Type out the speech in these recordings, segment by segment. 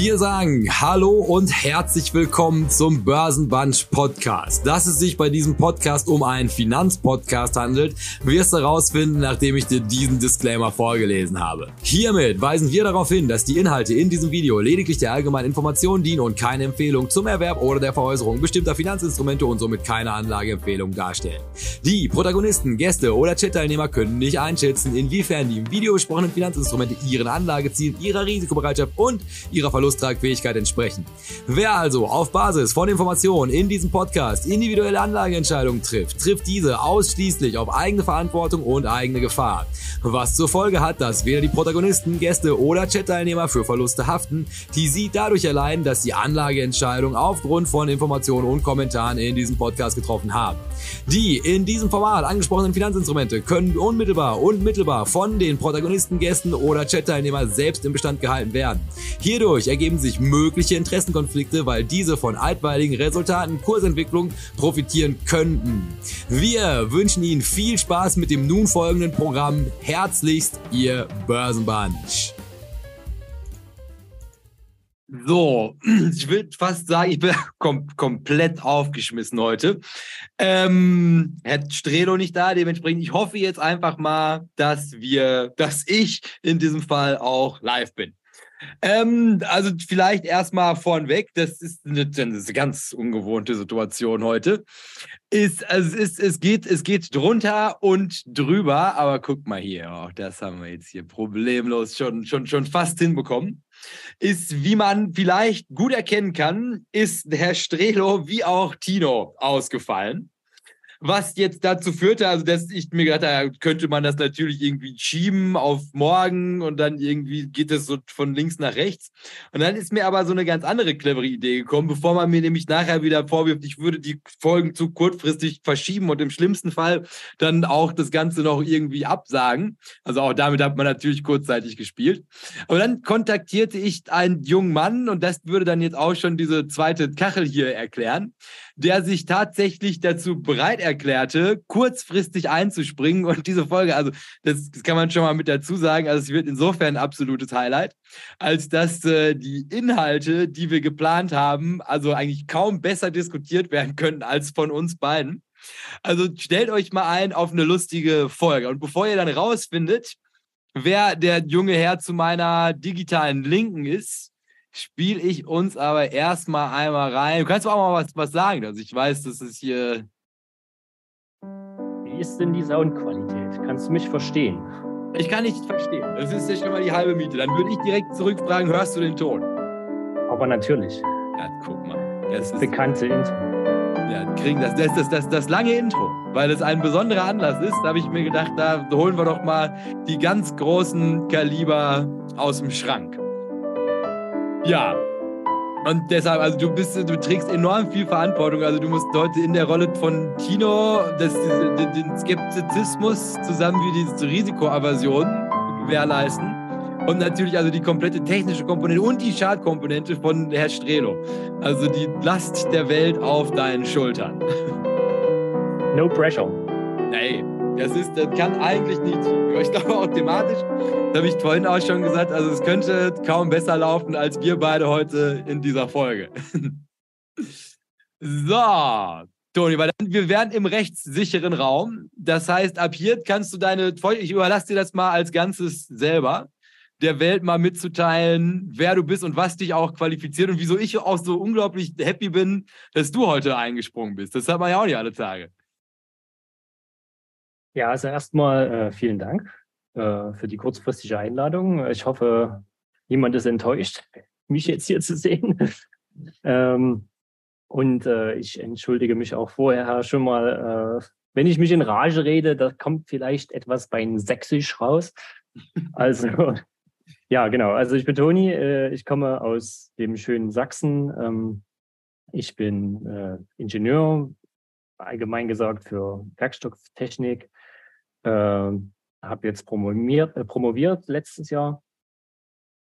Wir sagen Hallo und herzlich willkommen zum Börsenbunch Podcast. Dass es sich bei diesem Podcast um einen Finanzpodcast handelt, wirst du herausfinden, nachdem ich dir diesen Disclaimer vorgelesen habe. Hiermit weisen wir darauf hin, dass die Inhalte in diesem Video lediglich der allgemeinen Information dienen und keine Empfehlung zum Erwerb oder der Veräußerung bestimmter Finanzinstrumente und somit keine Anlageempfehlung darstellen. Die Protagonisten, Gäste oder Chat-Teilnehmer können nicht einschätzen, inwiefern die im Video besprochenen Finanzinstrumente ihren Anlagezielen, ihrer Risikobereitschaft und ihrer Verlusttragfähigkeit entsprechen. Wer also auf Basis von Informationen in diesem Podcast individuelle Anlageentscheidungen trifft, trifft diese ausschließlich auf eigene Verantwortung und eigene Gefahr. Was zur Folge hat, dass weder die Protagonisten, Gäste oder Chat-Teilnehmer für Verluste haften, die sie dadurch erleiden, dass die Anlageentscheidung aufgrund von Informationen und Kommentaren in diesem Podcast getroffen haben. Die in diesem Format angesprochenen Finanzinstrumente können unmittelbar und mittelbar von den Protagonisten, Gästen oder Chat-Teilnehmern selbst im Bestand gehalten werden. Hierdurch ergeben sich mögliche Interessenkonflikte, weil diese von altweiligen Resultaten Kursentwicklung profitieren könnten. Wir wünschen Ihnen viel Spaß mit dem nun folgenden Programm. Herzlichst, Ihr Börsenbunch. So, ich will fast sagen, ich bin kom komplett aufgeschmissen heute. Ähm, Herr Strelo nicht da, dementsprechend, ich hoffe jetzt einfach mal, dass wir, dass ich in diesem Fall auch live bin. Ähm, also vielleicht erstmal vornweg, das ist eine, eine, ganz ungewohnte Situation heute. Ist, also es, ist, es, geht, es geht drunter und drüber, aber guck mal hier, oh, das haben wir jetzt hier problemlos schon, schon, schon fast hinbekommen. Ist, wie man vielleicht gut erkennen kann, ist Herr Strelo wie auch Tino ausgefallen was jetzt dazu führte, also dass ich mir gedacht habe, könnte man das natürlich irgendwie schieben auf morgen und dann irgendwie geht es so von links nach rechts. Und dann ist mir aber so eine ganz andere clevere Idee gekommen, bevor man mir nämlich nachher wieder vorwirft, ich würde die Folgen zu kurzfristig verschieben und im schlimmsten Fall dann auch das Ganze noch irgendwie absagen. Also auch damit hat man natürlich kurzzeitig gespielt. Aber dann kontaktierte ich einen jungen Mann und das würde dann jetzt auch schon diese zweite Kachel hier erklären, der sich tatsächlich dazu bereit erklärte, kurzfristig einzuspringen und diese Folge, also das, das kann man schon mal mit dazu sagen, also es wird insofern ein absolutes Highlight, als dass äh, die Inhalte, die wir geplant haben, also eigentlich kaum besser diskutiert werden könnten als von uns beiden. Also stellt euch mal ein auf eine lustige Folge. Und bevor ihr dann rausfindet, wer der junge Herr zu meiner digitalen Linken ist, spiele ich uns aber erstmal einmal rein. Du kannst auch mal was, was sagen. Also ich weiß, das ist hier wie ist denn die Soundqualität? Kannst du mich verstehen? Ich kann nicht verstehen. Das ist ja schon mal die halbe Miete. Dann würde ich direkt zurückfragen, hörst du den Ton? Aber natürlich. Ja, guck mal. Das, das bekannte Intro. Ja, kriegen das, das, das, das, das lange Intro, weil es ein besonderer Anlass ist. Da habe ich mir gedacht, da holen wir doch mal die ganz großen Kaliber aus dem Schrank. Ja, und deshalb, also du bist, du trägst enorm viel Verantwortung. Also du musst heute in der Rolle von Tino das, den Skeptizismus zusammen wie diese Risikoaversion gewährleisten. Und natürlich also die komplette technische Komponente und die Schadkomponente von Herr Strelo. Also die Last der Welt auf deinen Schultern. No pressure. Nee. Das, ist, das kann eigentlich nicht Ich glaube auch thematisch, das habe ich vorhin auch schon gesagt, also es könnte kaum besser laufen als wir beide heute in dieser Folge. so, Toni, weil dann, wir wären im rechtssicheren Raum. Das heißt, ab hier kannst du deine, ich überlasse dir das mal als Ganzes selber, der Welt mal mitzuteilen, wer du bist und was dich auch qualifiziert und wieso ich auch so unglaublich happy bin, dass du heute eingesprungen bist. Das hat man ja auch nicht alle Tage. Ja, also erstmal äh, vielen Dank äh, für die kurzfristige Einladung. Ich hoffe, niemand ist enttäuscht, mich jetzt hier zu sehen. ähm, und äh, ich entschuldige mich auch vorher schon mal, äh, wenn ich mich in Rage rede, da kommt vielleicht etwas bei Sächsisch raus. Also, ja, genau. Also ich bin Toni, äh, ich komme aus dem schönen Sachsen. Ähm, ich bin äh, Ingenieur, allgemein gesagt für Werkstofftechnik äh, habe jetzt promoviert, äh, promoviert letztes Jahr.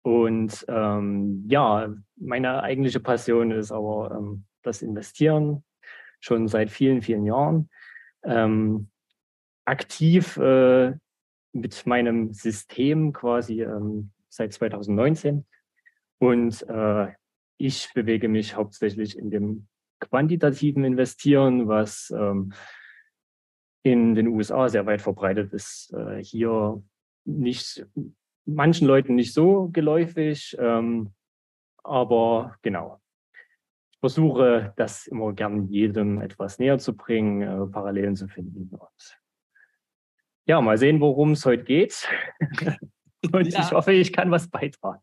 Und ähm, ja, meine eigentliche Passion ist aber ähm, das Investieren, schon seit vielen, vielen Jahren. Ähm, aktiv äh, mit meinem System quasi ähm, seit 2019. Und äh, ich bewege mich hauptsächlich in dem quantitativen Investieren, was ähm, in den USA sehr weit verbreitet ist. Äh, hier nicht manchen Leuten nicht so geläufig, ähm, aber genau. Ich versuche das immer gern jedem etwas näher zu bringen, äh, Parallelen zu finden. Und ja, mal sehen, worum es heute geht. Und ja. ich hoffe, ich kann was beitragen.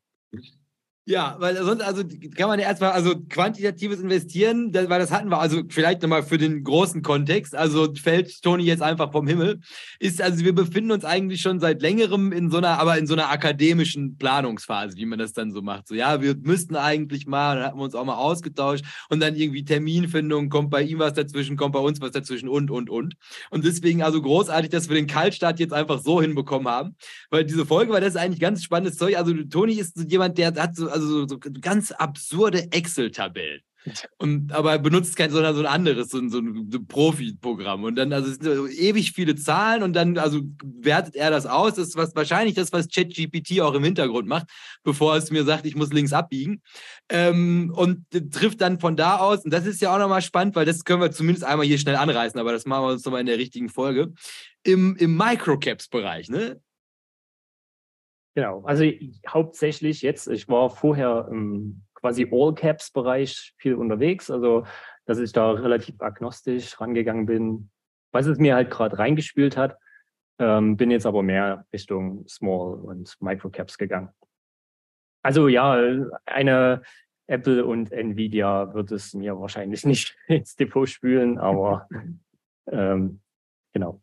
Ja, weil sonst, also kann man ja erstmal, also quantitatives Investieren, das, weil das hatten wir, also vielleicht nochmal für den großen Kontext, also fällt Toni jetzt einfach vom Himmel, ist, also wir befinden uns eigentlich schon seit längerem in so einer, aber in so einer akademischen Planungsphase, wie man das dann so macht. So, ja, wir müssten eigentlich mal, dann hatten wir uns auch mal ausgetauscht und dann irgendwie Terminfindung, kommt bei ihm was dazwischen, kommt bei uns was dazwischen und, und, und. Und deswegen also großartig, dass wir den Kaltstart jetzt einfach so hinbekommen haben, weil diese Folge, weil das eigentlich ganz spannendes Zeug. Also Toni ist so jemand, der hat so, also so, so ganz absurde Excel-Tabellen. Und aber benutzt kein, sondern so ein anderes, so ein, so ein Profi-Programm. Und dann, also es so ewig viele Zahlen und dann, also wertet er das aus. Das ist was, wahrscheinlich das, was ChatGPT auch im Hintergrund macht, bevor es mir sagt, ich muss links abbiegen. Ähm, und trifft dann von da aus, und das ist ja auch nochmal spannend, weil das können wir zumindest einmal hier schnell anreißen, aber das machen wir uns nochmal in der richtigen Folge. Im, im Microcaps-Bereich, ne? Genau, also hauptsächlich jetzt, ich war vorher im quasi All-Caps-Bereich viel unterwegs, also dass ich da relativ agnostisch rangegangen bin, was es mir halt gerade reingespielt hat, ähm, bin jetzt aber mehr Richtung Small und Microcaps gegangen. Also ja, eine Apple und Nvidia wird es mir wahrscheinlich nicht ins Depot spülen, aber ähm, genau.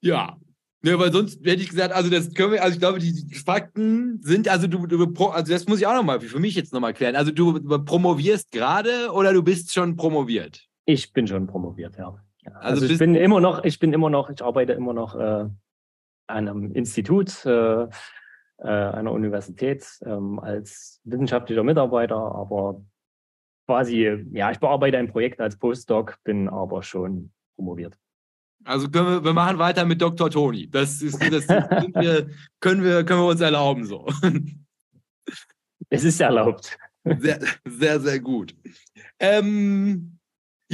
Ja, Ne, weil sonst hätte ich gesagt, also das können wir, also ich glaube, die Fakten sind, also du, du also das muss ich auch nochmal für mich jetzt nochmal klären. Also du promovierst gerade oder du bist schon promoviert? Ich bin schon promoviert, ja. Also, also ich bin immer noch, ich bin immer noch, ich arbeite immer noch äh, an einem Institut, äh, äh, einer Universität ähm, als wissenschaftlicher Mitarbeiter, aber quasi, ja, ich bearbeite ein Projekt als Postdoc, bin aber schon promoviert. Also können wir, wir machen weiter mit Dr. Toni. Das, ist, das wir, können, wir, können wir uns erlauben so. Es ist erlaubt. Sehr, sehr, sehr gut. Ähm,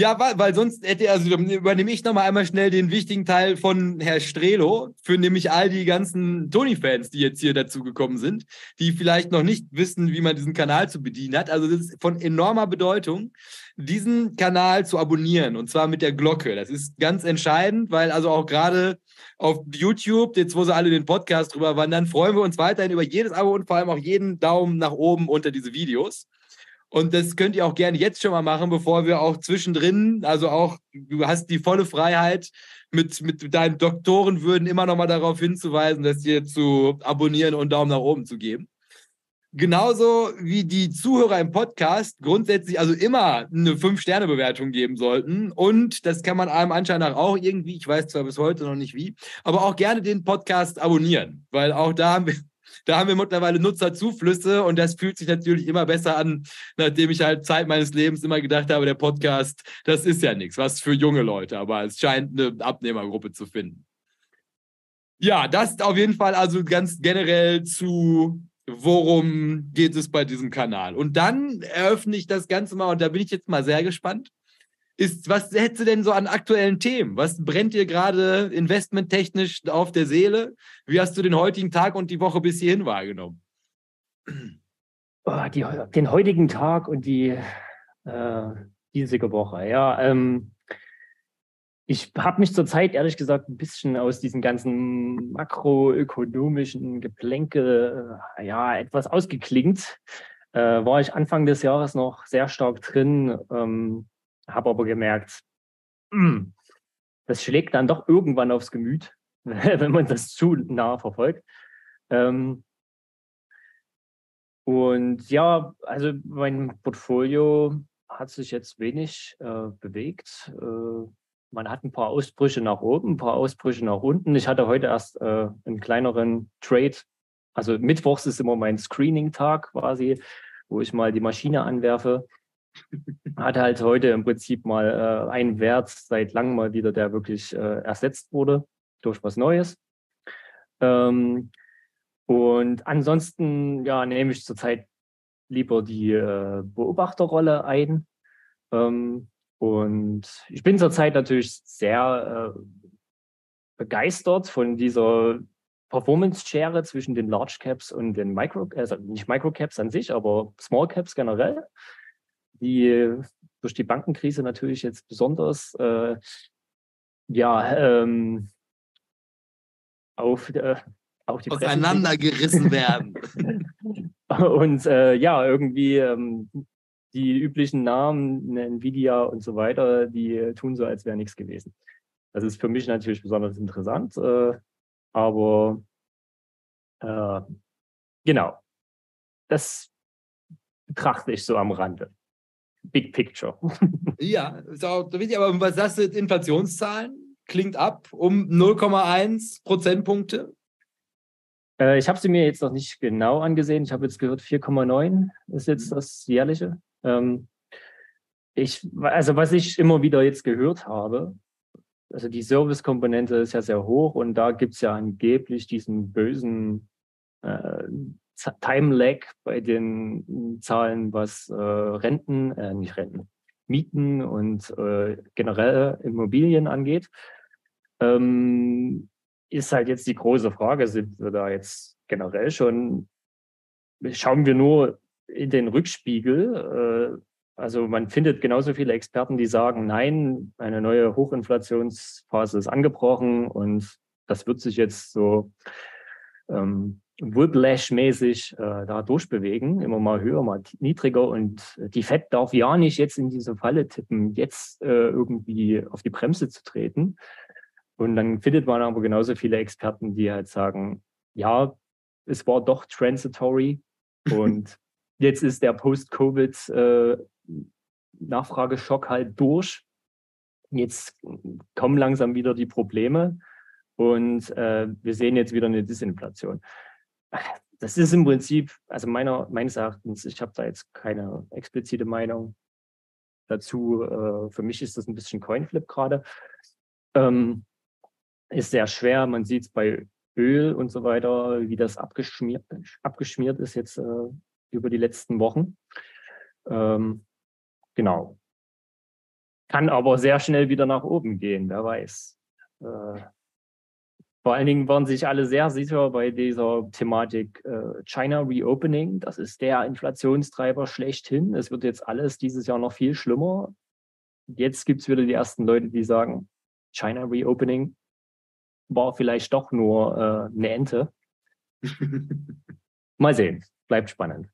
ja, weil, weil sonst hätte also übernehme ich nochmal einmal schnell den wichtigen Teil von Herr Strelo, für nämlich all die ganzen Tony-Fans, die jetzt hier dazu gekommen sind, die vielleicht noch nicht wissen, wie man diesen Kanal zu bedienen hat. Also das ist von enormer Bedeutung, diesen Kanal zu abonnieren und zwar mit der Glocke. Das ist ganz entscheidend, weil also auch gerade auf YouTube, jetzt wo sie alle den Podcast drüber wandern, freuen wir uns weiterhin über jedes Abo und vor allem auch jeden Daumen nach oben unter diese Videos. Und das könnt ihr auch gerne jetzt schon mal machen, bevor wir auch zwischendrin, also auch, du hast die volle Freiheit, mit, mit deinen Doktorenwürden immer noch mal darauf hinzuweisen, dass dir zu abonnieren und Daumen nach oben zu geben. Genauso wie die Zuhörer im Podcast grundsätzlich also immer eine Fünf-Sterne-Bewertung geben sollten. Und das kann man einem anscheinend auch irgendwie, ich weiß zwar bis heute noch nicht wie, aber auch gerne den Podcast abonnieren, weil auch da haben wir da haben wir mittlerweile Nutzerzuflüsse und das fühlt sich natürlich immer besser an, nachdem ich halt Zeit meines Lebens immer gedacht habe, der Podcast, das ist ja nichts, was für junge Leute, aber es scheint eine Abnehmergruppe zu finden. Ja, das auf jeden Fall also ganz generell zu, worum geht es bei diesem Kanal. Und dann eröffne ich das Ganze mal und da bin ich jetzt mal sehr gespannt ist, was hättest du denn so an aktuellen Themen? Was brennt dir gerade investmenttechnisch auf der Seele? Wie hast du den heutigen Tag und die Woche bis hierhin wahrgenommen? Oh, die, den heutigen Tag und die äh, diese Woche, ja. Ähm, ich habe mich zurzeit ehrlich gesagt ein bisschen aus diesen ganzen makroökonomischen Geplänkel äh, ja etwas ausgeklingt. Äh, war ich Anfang des Jahres noch sehr stark drin. Ähm, habe aber gemerkt, hm, das schlägt dann doch irgendwann aufs Gemüt, wenn man das zu nah verfolgt. Ähm, und ja, also mein Portfolio hat sich jetzt wenig äh, bewegt. Äh, man hat ein paar Ausbrüche nach oben, ein paar Ausbrüche nach unten. Ich hatte heute erst äh, einen kleineren Trade. Also Mittwochs ist immer mein Screening-Tag quasi, wo ich mal die Maschine anwerfe hat halt heute im Prinzip mal äh, einen Wert seit langem mal wieder, der wirklich äh, ersetzt wurde durch was Neues. Ähm, Und ansonsten ja, nehme ich zurzeit lieber die äh, Beobachterrolle ein. Ähm, und ich bin zurzeit natürlich sehr äh, begeistert von dieser Performance-Schere zwischen den Large Caps und den Micro, also nicht Micro Caps an sich, aber Small Caps generell, die durch die Bankenkrise natürlich jetzt besonders äh, ja, ähm, auf, äh, auf die auseinandergerissen werden. und äh, ja, irgendwie ähm, die üblichen Namen, Nvidia und so weiter, die tun so, als wäre nichts gewesen. Das ist für mich natürlich besonders interessant, äh, aber äh, genau, das betrachte ich so am Rande. Big Picture. ja, ist auch wichtig, aber was sagst du, Inflationszahlen? Klingt ab um 0,1 Prozentpunkte. Äh, ich habe sie mir jetzt noch nicht genau angesehen. Ich habe jetzt gehört, 4,9 ist jetzt mhm. das jährliche. Ähm, ich, also was ich immer wieder jetzt gehört habe, also die Service-Komponente ist ja sehr hoch und da gibt es ja angeblich diesen bösen äh, Time-Lag bei den Zahlen, was äh, Renten, äh, nicht Renten, Mieten und äh, generell Immobilien angeht. Ähm, ist halt jetzt die große Frage, sind wir da jetzt generell schon, schauen wir nur in den Rückspiegel, äh, also man findet genauso viele Experten, die sagen, nein, eine neue Hochinflationsphase ist angebrochen und das wird sich jetzt so ähm, Whiplash-mäßig äh, da durchbewegen, immer mal höher, mal niedriger. Und die FED darf ja nicht jetzt in diese Falle tippen, jetzt äh, irgendwie auf die Bremse zu treten. Und dann findet man aber genauso viele Experten, die halt sagen, ja, es war doch transitory und jetzt ist der Post-Covid äh, halt durch. Jetzt kommen langsam wieder die Probleme und äh, wir sehen jetzt wieder eine Disinflation. Das ist im Prinzip, also meiner, meines Erachtens, ich habe da jetzt keine explizite Meinung dazu. Äh, für mich ist das ein bisschen Coinflip gerade. Ähm, ist sehr schwer. Man sieht es bei Öl und so weiter, wie das abgeschmiert, abgeschmiert ist jetzt äh, über die letzten Wochen. Ähm, Genau. Kann aber sehr schnell wieder nach oben gehen, wer weiß. Äh, vor allen Dingen waren sich alle sehr sicher bei dieser Thematik äh, China Reopening. Das ist der Inflationstreiber schlechthin. Es wird jetzt alles dieses Jahr noch viel schlimmer. Jetzt gibt es wieder die ersten Leute, die sagen, China Reopening war vielleicht doch nur äh, eine Ente. Mal sehen, bleibt spannend.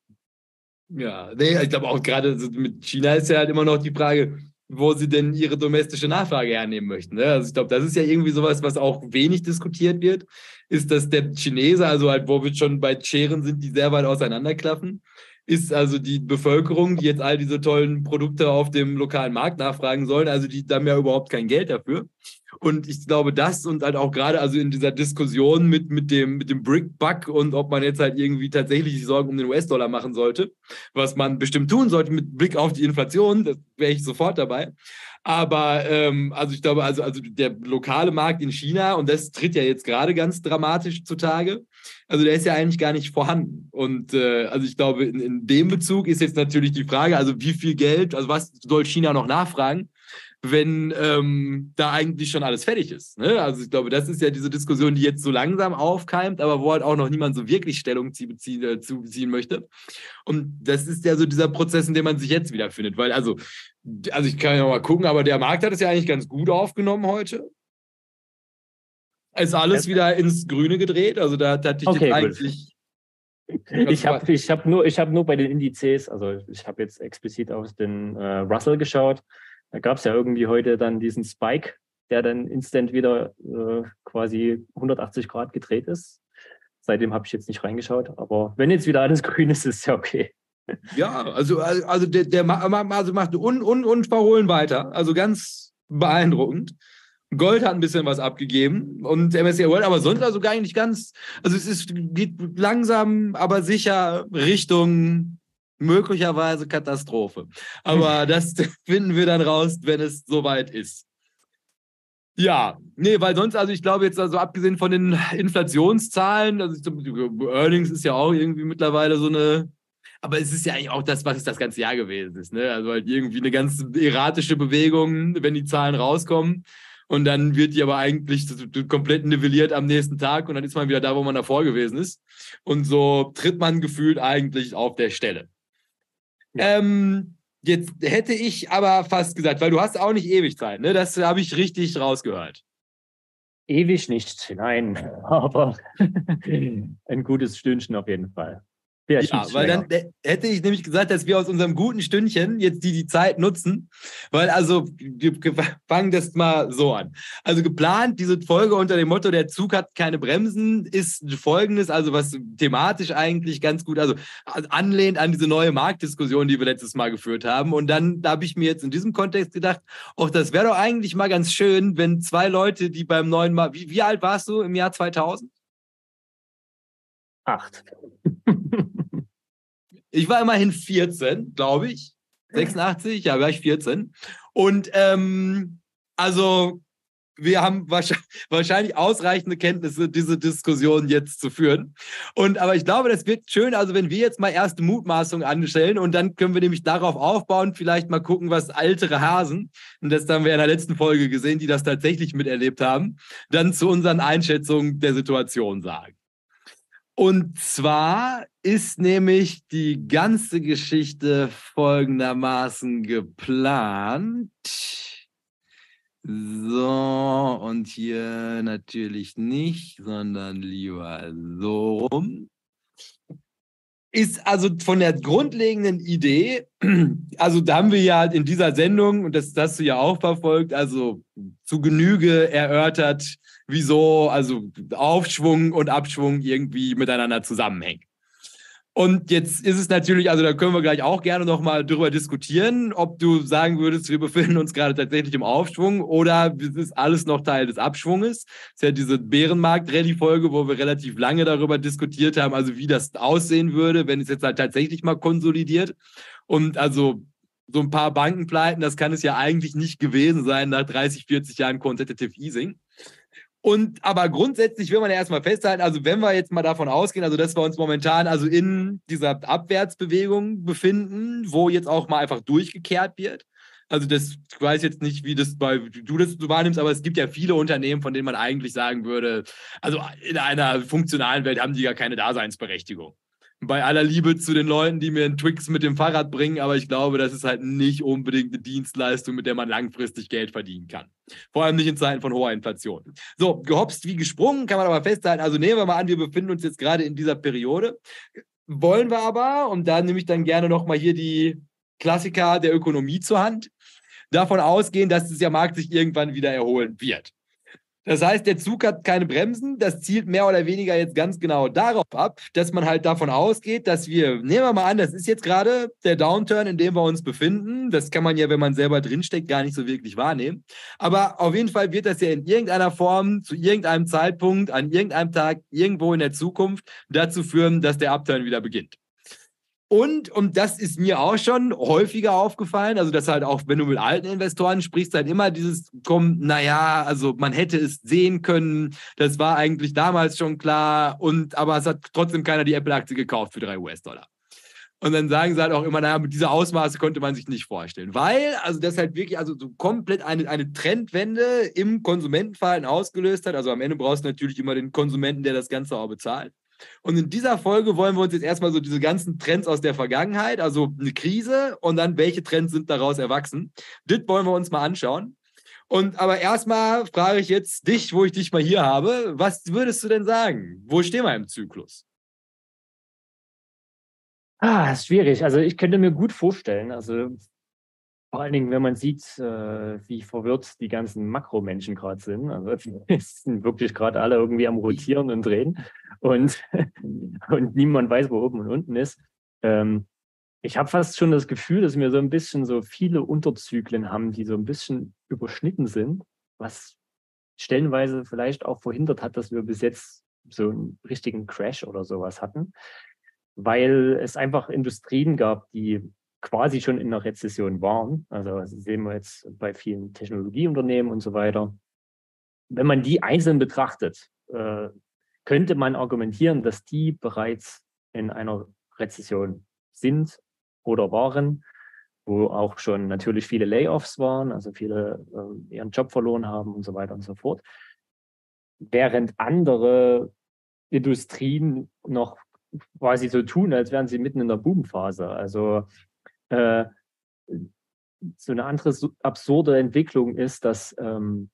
Ja, nee, ich glaube auch gerade mit China ist ja halt immer noch die Frage, wo sie denn ihre domestische Nachfrage hernehmen möchten. Ne? Also ich glaube, das ist ja irgendwie sowas, was auch wenig diskutiert wird, ist, dass der Chinese, also halt, wo wir schon bei Scheren sind, die sehr weit auseinanderklaffen, ist also die Bevölkerung, die jetzt all diese tollen Produkte auf dem lokalen Markt nachfragen sollen, also die haben ja überhaupt kein Geld dafür. Und ich glaube, das und halt auch gerade also in dieser Diskussion mit, mit dem, mit dem Brick-Bug und ob man jetzt halt irgendwie tatsächlich Sorgen um den US-Dollar machen sollte, was man bestimmt tun sollte mit Blick auf die Inflation, das wäre ich sofort dabei. Aber ähm, also ich glaube, also, also der lokale Markt in China, und das tritt ja jetzt gerade ganz dramatisch zutage, also der ist ja eigentlich gar nicht vorhanden. Und äh, also ich glaube, in, in dem Bezug ist jetzt natürlich die Frage, also wie viel Geld, also was soll China noch nachfragen? wenn ähm, da eigentlich schon alles fertig ist. Ne? Also ich glaube, das ist ja diese Diskussion, die jetzt so langsam aufkeimt, aber wo halt auch noch niemand so wirklich Stellung beziehen, äh, zu beziehen möchte. Und das ist ja so dieser Prozess, in dem man sich jetzt wiederfindet. Weil, also, also ich kann ja mal gucken, aber der Markt hat es ja eigentlich ganz gut aufgenommen heute. Ist alles wieder ins Grüne gedreht. Also da hatte ich okay, eigentlich. Ich habe ich hab nur, hab nur bei den Indizes, also ich habe jetzt explizit auf den äh, Russell geschaut da gab es ja irgendwie heute dann diesen Spike, der dann instant wieder äh, quasi 180 Grad gedreht ist. Seitdem habe ich jetzt nicht reingeschaut, aber wenn jetzt wieder alles grün ist, ist ja okay. Ja, also, also der, der also macht un, un, unverhohlen weiter. Also ganz beeindruckend. Gold hat ein bisschen was abgegeben und MSCI World, aber sonst also gar nicht ganz. Also es ist, geht langsam, aber sicher Richtung möglicherweise Katastrophe. Aber das finden wir dann raus, wenn es soweit ist. Ja, nee, weil sonst, also ich glaube jetzt, also abgesehen von den Inflationszahlen, also Earnings ist ja auch irgendwie mittlerweile so eine, aber es ist ja eigentlich auch das, was es das ganze Jahr gewesen ist, ne? Also halt irgendwie eine ganz erratische Bewegung, wenn die Zahlen rauskommen. Und dann wird die aber eigentlich komplett nivelliert am nächsten Tag und dann ist man wieder da, wo man davor gewesen ist. Und so tritt man gefühlt eigentlich auf der Stelle. Ja. Ähm, Jetzt hätte ich aber fast gesagt, weil du hast auch nicht ewig Zeit, ne? Das habe ich richtig rausgehört. Ewig nicht, nein, aber ein gutes Stündchen auf jeden Fall. Ja, ja weil dann hätte ich nämlich gesagt, dass wir aus unserem guten Stündchen jetzt die, die Zeit nutzen, weil also wir fangen das mal so an. Also geplant, diese Folge unter dem Motto, der Zug hat keine Bremsen, ist folgendes, also was thematisch eigentlich ganz gut, also anlehnt an diese neue Marktdiskussion, die wir letztes Mal geführt haben. Und dann da habe ich mir jetzt in diesem Kontext gedacht, auch das wäre doch eigentlich mal ganz schön, wenn zwei Leute, die beim neuen Mal, wie, wie alt warst du im Jahr 2000? Acht. ich war immerhin 14, glaube ich. 86, ja, war ich 14. Und ähm, also wir haben wahrscheinlich ausreichende Kenntnisse, diese Diskussion jetzt zu führen. Und aber ich glaube, das wird schön, also wenn wir jetzt mal erste Mutmaßungen anstellen und dann können wir nämlich darauf aufbauen, vielleicht mal gucken, was ältere Hasen, und das haben wir in der letzten Folge gesehen, die das tatsächlich miterlebt haben, dann zu unseren Einschätzungen der Situation sagen. Und zwar ist nämlich die ganze Geschichte folgendermaßen geplant. So, und hier natürlich nicht, sondern lieber so rum. Ist also von der grundlegenden Idee, also da haben wir ja in dieser Sendung, und das hast du ja auch verfolgt, also zu Genüge erörtert, wieso also Aufschwung und Abschwung irgendwie miteinander zusammenhängen. Und jetzt ist es natürlich, also da können wir gleich auch gerne nochmal drüber diskutieren, ob du sagen würdest, wir befinden uns gerade tatsächlich im Aufschwung oder es ist alles noch Teil des Abschwunges. Das ist ja diese Bärenmarkt-Rallye-Folge, wo wir relativ lange darüber diskutiert haben, also wie das aussehen würde, wenn es jetzt halt tatsächlich mal konsolidiert. Und also so ein paar Bankenpleiten, das kann es ja eigentlich nicht gewesen sein nach 30, 40 Jahren Quantitative Easing. Und aber grundsätzlich will man ja erstmal festhalten, also wenn wir jetzt mal davon ausgehen, also dass wir uns momentan also in dieser Abwärtsbewegung befinden, wo jetzt auch mal einfach durchgekehrt wird. Also das ich weiß jetzt nicht, wie das bei du das du wahrnimmst, aber es gibt ja viele Unternehmen, von denen man eigentlich sagen würde, also in einer funktionalen Welt haben die ja keine Daseinsberechtigung bei aller Liebe zu den Leuten, die mir einen Twix mit dem Fahrrad bringen, aber ich glaube, das ist halt nicht unbedingt eine Dienstleistung, mit der man langfristig Geld verdienen kann. Vor allem nicht in Zeiten von hoher Inflation. So, gehopst wie gesprungen, kann man aber festhalten. Also nehmen wir mal an, wir befinden uns jetzt gerade in dieser Periode. Wollen wir aber, und da nehme ich dann gerne nochmal hier die Klassiker der Ökonomie zur Hand, davon ausgehen, dass der Markt sich irgendwann wieder erholen wird. Das heißt, der Zug hat keine Bremsen. Das zielt mehr oder weniger jetzt ganz genau darauf ab, dass man halt davon ausgeht, dass wir, nehmen wir mal an, das ist jetzt gerade der Downturn, in dem wir uns befinden. Das kann man ja, wenn man selber drinsteckt, gar nicht so wirklich wahrnehmen. Aber auf jeden Fall wird das ja in irgendeiner Form, zu irgendeinem Zeitpunkt, an irgendeinem Tag, irgendwo in der Zukunft dazu führen, dass der Upturn wieder beginnt. Und, und das ist mir auch schon häufiger aufgefallen, also dass halt auch, wenn du mit alten Investoren sprichst, halt immer dieses kommt, naja, also man hätte es sehen können, das war eigentlich damals schon klar, und aber es hat trotzdem keiner die Apple-Aktie gekauft für drei US-Dollar. Und dann sagen sie halt auch immer, naja, mit dieser Ausmaße konnte man sich nicht vorstellen. Weil, also das halt wirklich, also so komplett eine, eine Trendwende im Konsumentenverhalten ausgelöst hat. Also am Ende brauchst du natürlich immer den Konsumenten, der das Ganze auch bezahlt. Und in dieser Folge wollen wir uns jetzt erstmal so diese ganzen Trends aus der Vergangenheit, also eine Krise und dann welche Trends sind daraus erwachsen. Das wollen wir uns mal anschauen. Und aber erstmal frage ich jetzt dich, wo ich dich mal hier habe, was würdest du denn sagen? Wo stehen wir im Zyklus? Ah, ist schwierig. Also ich könnte mir gut vorstellen, also vor allen Dingen, wenn man sieht, äh, wie verwirrt die ganzen Makromenschen gerade sind. Also es sind wirklich gerade alle irgendwie am Rotieren und Drehen und, und niemand weiß, wo oben und unten ist. Ähm, ich habe fast schon das Gefühl, dass wir so ein bisschen so viele Unterzyklen haben, die so ein bisschen überschnitten sind, was stellenweise vielleicht auch verhindert hat, dass wir bis jetzt so einen richtigen Crash oder sowas hatten, weil es einfach Industrien gab, die quasi schon in einer Rezession waren. Also das sehen wir jetzt bei vielen Technologieunternehmen und so weiter. wenn man die einzeln betrachtet, äh, könnte man argumentieren, dass die bereits in einer Rezession sind oder waren, wo auch schon natürlich viele Layoffs waren, also viele äh, ihren Job verloren haben und so weiter und so fort. Während andere Industrien noch quasi so tun, als wären sie mitten in der Boomphase. Also äh, so eine andere absurde Entwicklung ist, dass ähm,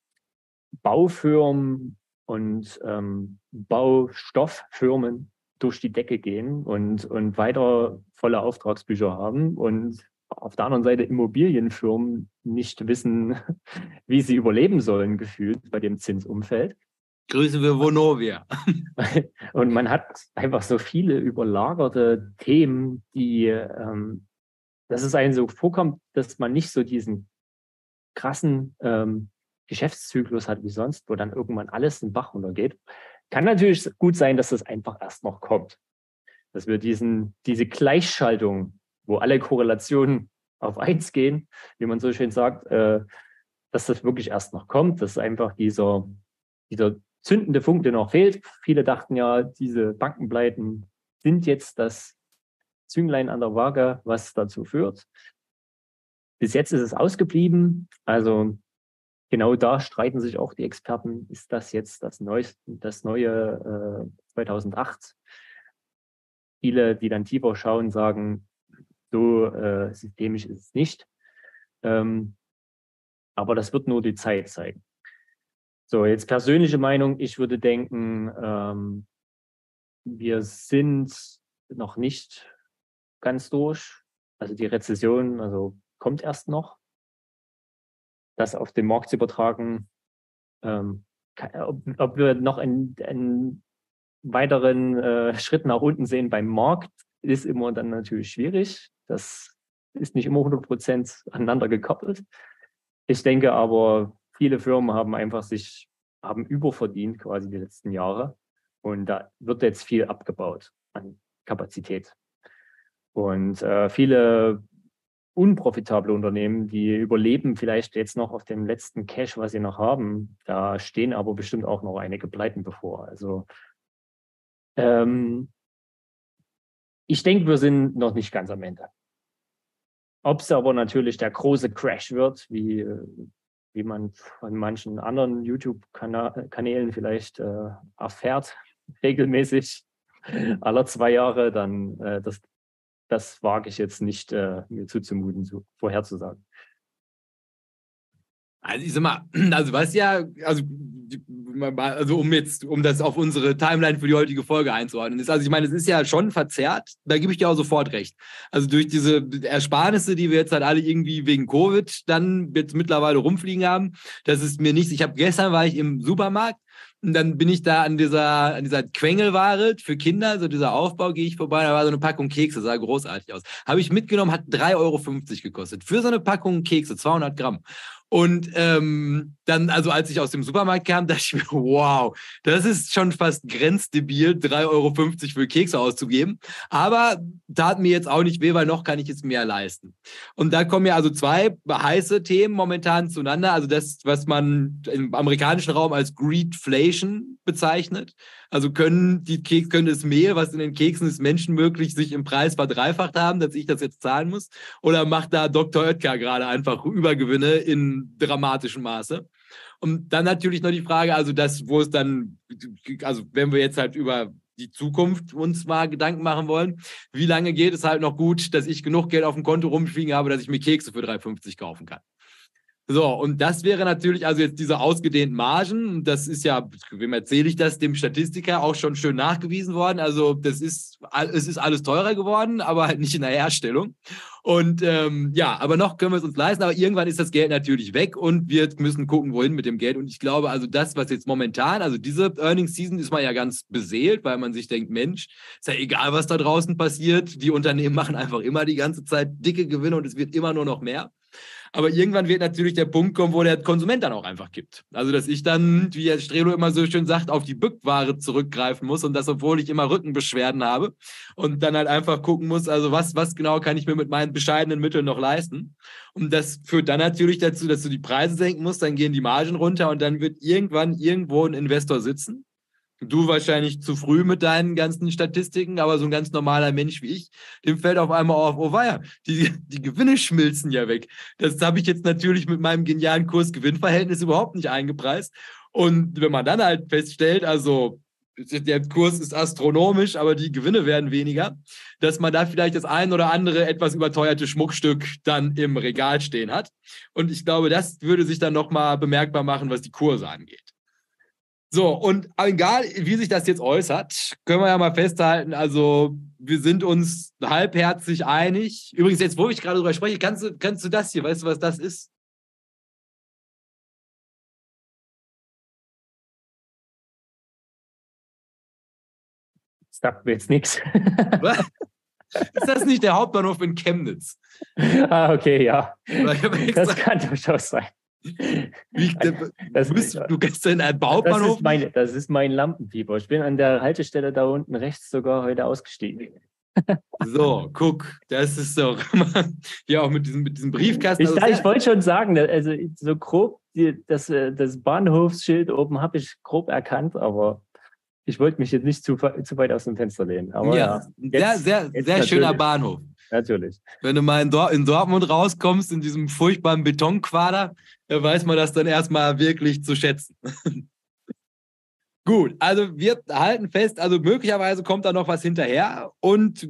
Baufirmen und ähm, Baustofffirmen durch die Decke gehen und, und weiter volle Auftragsbücher haben und auf der anderen Seite Immobilienfirmen nicht wissen, wie sie überleben sollen, gefühlt bei dem Zinsumfeld. Grüßen wir Vonovia. Und man hat einfach so viele überlagerte Themen, die, ähm, dass es einem so vorkommt, dass man nicht so diesen krassen ähm, Geschäftszyklus hat wie sonst, wo dann irgendwann alles in Bach runtergeht. Kann natürlich gut sein, dass das einfach erst noch kommt. Dass wir diesen, diese Gleichschaltung, wo alle Korrelationen auf eins gehen, wie man so schön sagt, äh, dass das wirklich erst noch kommt, dass einfach dieser, dieser zündende Funke noch fehlt. Viele dachten ja, diese Bankenpleiten sind jetzt das Zünglein an der Waage, was dazu führt. Bis jetzt ist es ausgeblieben. Also genau da streiten sich auch die Experten, ist das jetzt das, Neueste, das neue äh, 2008? Viele, die dann tiefer schauen, sagen, so äh, systemisch ist es nicht. Ähm, aber das wird nur die Zeit zeigen. So, jetzt persönliche Meinung. Ich würde denken, ähm, wir sind noch nicht ganz durch. Also die Rezession also kommt erst noch das auf den Markt zu übertragen, ähm, ob, ob, wir noch einen, weiteren äh, Schritt nach unten sehen beim Markt, ist immer dann natürlich schwierig. Das ist nicht immer 100 Prozent aneinander gekoppelt. Ich denke aber, viele Firmen haben einfach sich, haben überverdient quasi die letzten Jahre. Und da wird jetzt viel abgebaut an Kapazität. Und äh, viele unprofitable Unternehmen, die überleben vielleicht jetzt noch auf dem letzten Cash, was sie noch haben. Da stehen aber bestimmt auch noch einige Pleiten bevor. Also ähm, ich denke, wir sind noch nicht ganz am Ende. Ob es aber natürlich der große Crash wird, wie, wie man von manchen anderen YouTube-Kanälen vielleicht äh, erfährt, regelmäßig aller zwei Jahre, dann äh, das, das wage ich jetzt nicht äh, mir zuzumuten, so vorherzusagen. Also ich sag mal, also was ja, also, also um jetzt, um das auf unsere Timeline für die heutige Folge einzuordnen, ist, also ich meine, es ist ja schon verzerrt, da gebe ich dir auch sofort recht. Also durch diese Ersparnisse, die wir jetzt halt alle irgendwie wegen Covid dann jetzt mittlerweile rumfliegen haben, das ist mir nichts. Ich habe gestern war ich im Supermarkt und dann bin ich da an dieser, an dieser Quengelware für Kinder, so dieser Aufbau, gehe ich vorbei, da war so eine Packung Kekse, sah großartig aus. Habe ich mitgenommen, hat 3,50 Euro gekostet. Für so eine Packung Kekse, 200 Gramm. Und ähm, dann, also als ich aus dem Supermarkt kam, dachte ich mir, wow, das ist schon fast grenzdebil, 3,50 Euro für Kekse auszugeben. Aber tat mir jetzt auch nicht weh, weil noch kann ich es mehr leisten. Und da kommen ja also zwei heiße Themen momentan zueinander. Also das, was man im amerikanischen Raum als Greedflation bezeichnet. Also können die Keks, können das Mehl, was in den Keksen ist, Menschen möglich, sich im Preis verdreifacht haben, dass ich das jetzt zahlen muss? Oder macht da Dr. Oetker gerade einfach Übergewinne in dramatischem Maße? Und dann natürlich noch die Frage, also das, wo es dann, also wenn wir jetzt halt über die Zukunft uns mal Gedanken machen wollen, wie lange geht es halt noch gut, dass ich genug Geld auf dem Konto rumfliegen habe, dass ich mir Kekse für 3,50 kaufen kann? So, und das wäre natürlich also jetzt diese ausgedehnten Margen. Das ist ja, wem erzähle ich das, dem Statistiker auch schon schön nachgewiesen worden. Also das ist, es ist alles teurer geworden, aber halt nicht in der Herstellung. Und ähm, ja, aber noch können wir es uns leisten, aber irgendwann ist das Geld natürlich weg und wir müssen gucken, wohin mit dem Geld. Und ich glaube, also das, was jetzt momentan, also diese Earnings Season ist man ja ganz beseelt, weil man sich denkt, Mensch, ist ja egal, was da draußen passiert. Die Unternehmen machen einfach immer die ganze Zeit dicke Gewinne und es wird immer nur noch mehr. Aber irgendwann wird natürlich der Punkt kommen, wo der Konsument dann auch einfach gibt. Also, dass ich dann, wie Herr Strelo immer so schön sagt, auf die Bückware zurückgreifen muss und das, obwohl ich immer Rückenbeschwerden habe und dann halt einfach gucken muss, also was, was genau kann ich mir mit meinen bescheidenen Mitteln noch leisten. Und das führt dann natürlich dazu, dass du die Preise senken musst, dann gehen die Margen runter und dann wird irgendwann irgendwo ein Investor sitzen Du wahrscheinlich zu früh mit deinen ganzen Statistiken, aber so ein ganz normaler Mensch wie ich, dem fällt auf einmal auf, oh weia, die, die Gewinne schmilzen ja weg. Das habe ich jetzt natürlich mit meinem genialen Kurs-Gewinn-Verhältnis überhaupt nicht eingepreist. Und wenn man dann halt feststellt, also der Kurs ist astronomisch, aber die Gewinne werden weniger, dass man da vielleicht das ein oder andere etwas überteuerte Schmuckstück dann im Regal stehen hat. Und ich glaube, das würde sich dann nochmal bemerkbar machen, was die Kurse angeht. So, und egal, wie sich das jetzt äußert, können wir ja mal festhalten, also wir sind uns halbherzig einig. Übrigens, jetzt, wo ich gerade drüber spreche, kannst du, kannst du das hier, weißt du, was das ist? Sagt mir jetzt nichts. Ist das nicht der Hauptbahnhof in Chemnitz? Ah, okay, ja. Das kann durchaus sein. Das, bist du gestern ein Bauplanhof? Das ist, meine, das ist mein Lampenfieber. Ich bin an der Haltestelle da unten rechts sogar heute ausgestiegen. So, guck, das ist doch ja auch mit diesem, mit diesem Briefkasten. Ich, also ich wollte schon sagen, also so grob die, das, äh, das Bahnhofsschild oben habe ich grob erkannt, aber ich wollte mich jetzt nicht zu, zu weit aus dem Fenster lehnen. Aber ja, ja jetzt, sehr, sehr, sehr schöner Bahnhof. Natürlich. Wenn du mal in, Dor in Dortmund rauskommst, in diesem furchtbaren Betonquader, weiß man das dann erstmal wirklich zu schätzen. Gut, also wir halten fest, also möglicherweise kommt da noch was hinterher und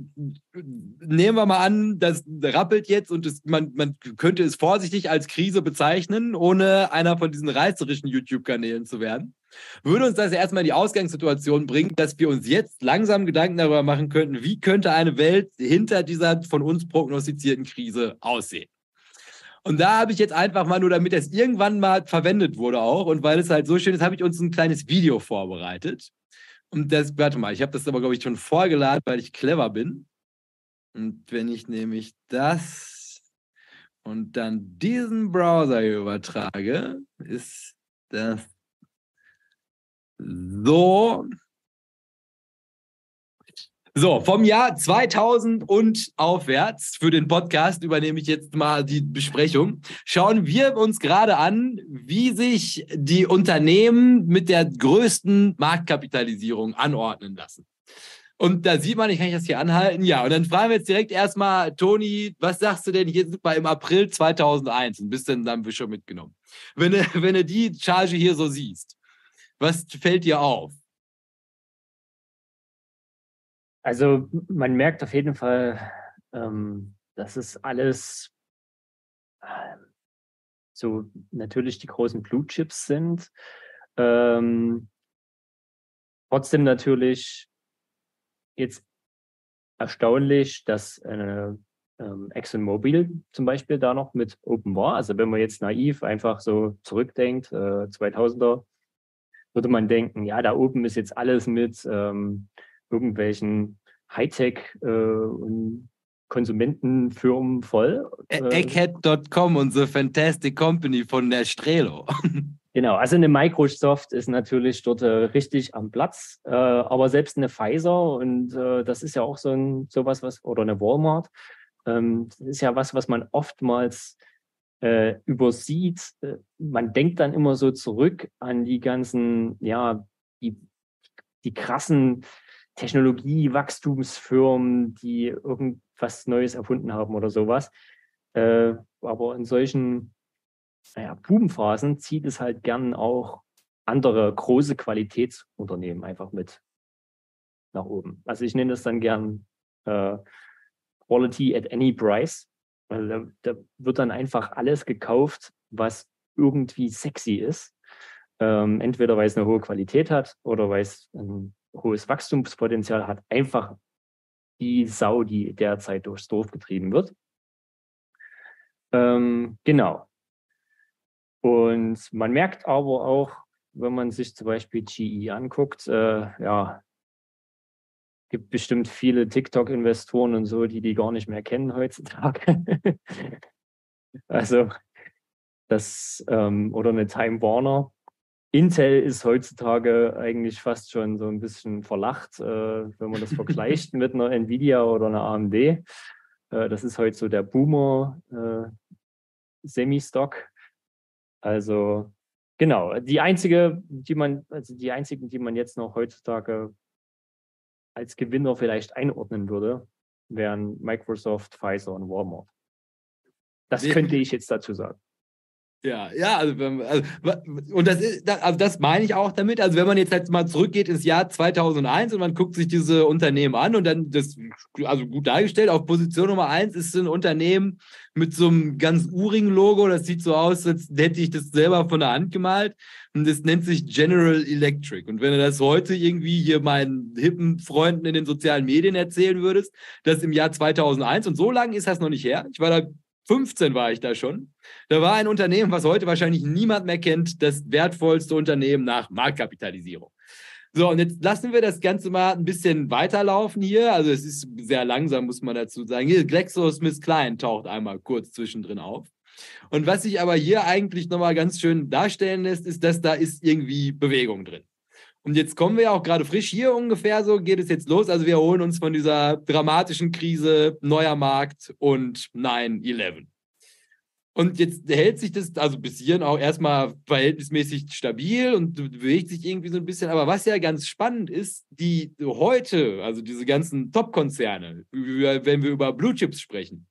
nehmen wir mal an, das rappelt jetzt und es, man, man könnte es vorsichtig als Krise bezeichnen, ohne einer von diesen reißerischen YouTube-Kanälen zu werden. Würde uns das erstmal in die Ausgangssituation bringen, dass wir uns jetzt langsam Gedanken darüber machen könnten, wie könnte eine Welt hinter dieser von uns prognostizierten Krise aussehen. Und da habe ich jetzt einfach mal nur, damit es irgendwann mal verwendet wurde auch und weil es halt so schön ist, habe ich uns ein kleines Video vorbereitet. Und das, warte mal, ich habe das aber, glaube ich, schon vorgeladen, weil ich clever bin. Und wenn ich nämlich das und dann diesen Browser hier übertrage, ist das so. So, vom Jahr 2000 und aufwärts für den Podcast übernehme ich jetzt mal die Besprechung. Schauen wir uns gerade an, wie sich die Unternehmen mit der größten Marktkapitalisierung anordnen lassen. Und da sieht man, ich kann das hier anhalten, ja. Und dann fragen wir jetzt direkt erstmal, Toni, was sagst du denn hier super im April 2001 und bist denn dann schon mitgenommen? Wenn du, wenn du die Charge hier so siehst, was fällt dir auf? Also man merkt auf jeden Fall, ähm, dass es alles äh, so natürlich die großen Blue Chips sind. Ähm, trotzdem natürlich jetzt erstaunlich, dass äh, ähm, ExxonMobil zum Beispiel da noch mit open war. Also wenn man jetzt naiv einfach so zurückdenkt, äh, 2000er, würde man denken, ja, da oben ist jetzt alles mit ähm, irgendwelchen Hightech äh, und Konsumentenfirmen voll. E- äh, Egghead.com, unsere Fantastic Company von der Strelo. Genau, also eine Microsoft ist natürlich dort äh, richtig am Platz, äh, aber selbst eine Pfizer und äh, das ist ja auch so ein sowas was oder eine Walmart, ähm, das ist ja was, was man oftmals äh, übersieht. Äh, man denkt dann immer so zurück an die ganzen, ja, die, die krassen Technologie-Wachstumsfirmen, die irgendwas Neues erfunden haben oder sowas. Äh, aber in solchen naja, Bubenphasen zieht es halt gern auch andere große Qualitätsunternehmen einfach mit nach oben. Also ich nenne das dann gern äh, Quality at any price. Also da, da, wird dann einfach alles gekauft, was irgendwie sexy ist. Ähm, entweder weil es eine hohe Qualität hat oder weil es ein hohes Wachstumspotenzial hat, einfach die Sau, die derzeit durchs Dorf getrieben wird. Ähm, genau. Und man merkt aber auch, wenn man sich zum Beispiel GE anguckt, äh, ja, gibt bestimmt viele TikTok-Investoren und so, die die gar nicht mehr kennen heutzutage. Also das ähm, oder eine Time Warner. Intel ist heutzutage eigentlich fast schon so ein bisschen verlacht, äh, wenn man das vergleicht mit einer Nvidia oder einer AMD. Äh, das ist heute so der Boomer äh, Semi-Stock. Also genau, die einzige, die man, also die einzigen, die man jetzt noch heutzutage als Gewinner vielleicht einordnen würde, wären Microsoft, Pfizer und Walmart. Das könnte ich jetzt dazu sagen. Ja, ja, also, also, und das ist, also das meine ich auch damit. Also wenn man jetzt halt mal zurückgeht ins Jahr 2001 und man guckt sich diese Unternehmen an und dann das, also gut dargestellt, auf Position Nummer eins ist ein Unternehmen mit so einem ganz urigen Logo. Das sieht so aus, als hätte ich das selber von der Hand gemalt. Und das nennt sich General Electric. Und wenn du das heute irgendwie hier meinen hippen Freunden in den sozialen Medien erzählen würdest, dass im Jahr 2001 und so lange ist das noch nicht her. Ich war da 15 war ich da schon. Da war ein Unternehmen, was heute wahrscheinlich niemand mehr kennt, das wertvollste Unternehmen nach Marktkapitalisierung. So, und jetzt lassen wir das Ganze mal ein bisschen weiterlaufen hier. Also es ist sehr langsam, muss man dazu sagen. Hier, GlaxoSmithKline taucht einmal kurz zwischendrin auf. Und was sich aber hier eigentlich nochmal ganz schön darstellen lässt, ist, dass da ist irgendwie Bewegung drin. Und jetzt kommen wir ja auch gerade frisch hier ungefähr so, geht es jetzt los. Also wir erholen uns von dieser dramatischen Krise, neuer Markt und 9-11. Und jetzt hält sich das also bis hierhin auch erstmal verhältnismäßig stabil und bewegt sich irgendwie so ein bisschen. Aber was ja ganz spannend ist, die heute, also diese ganzen Top-Konzerne, wenn wir über Blue Chips sprechen,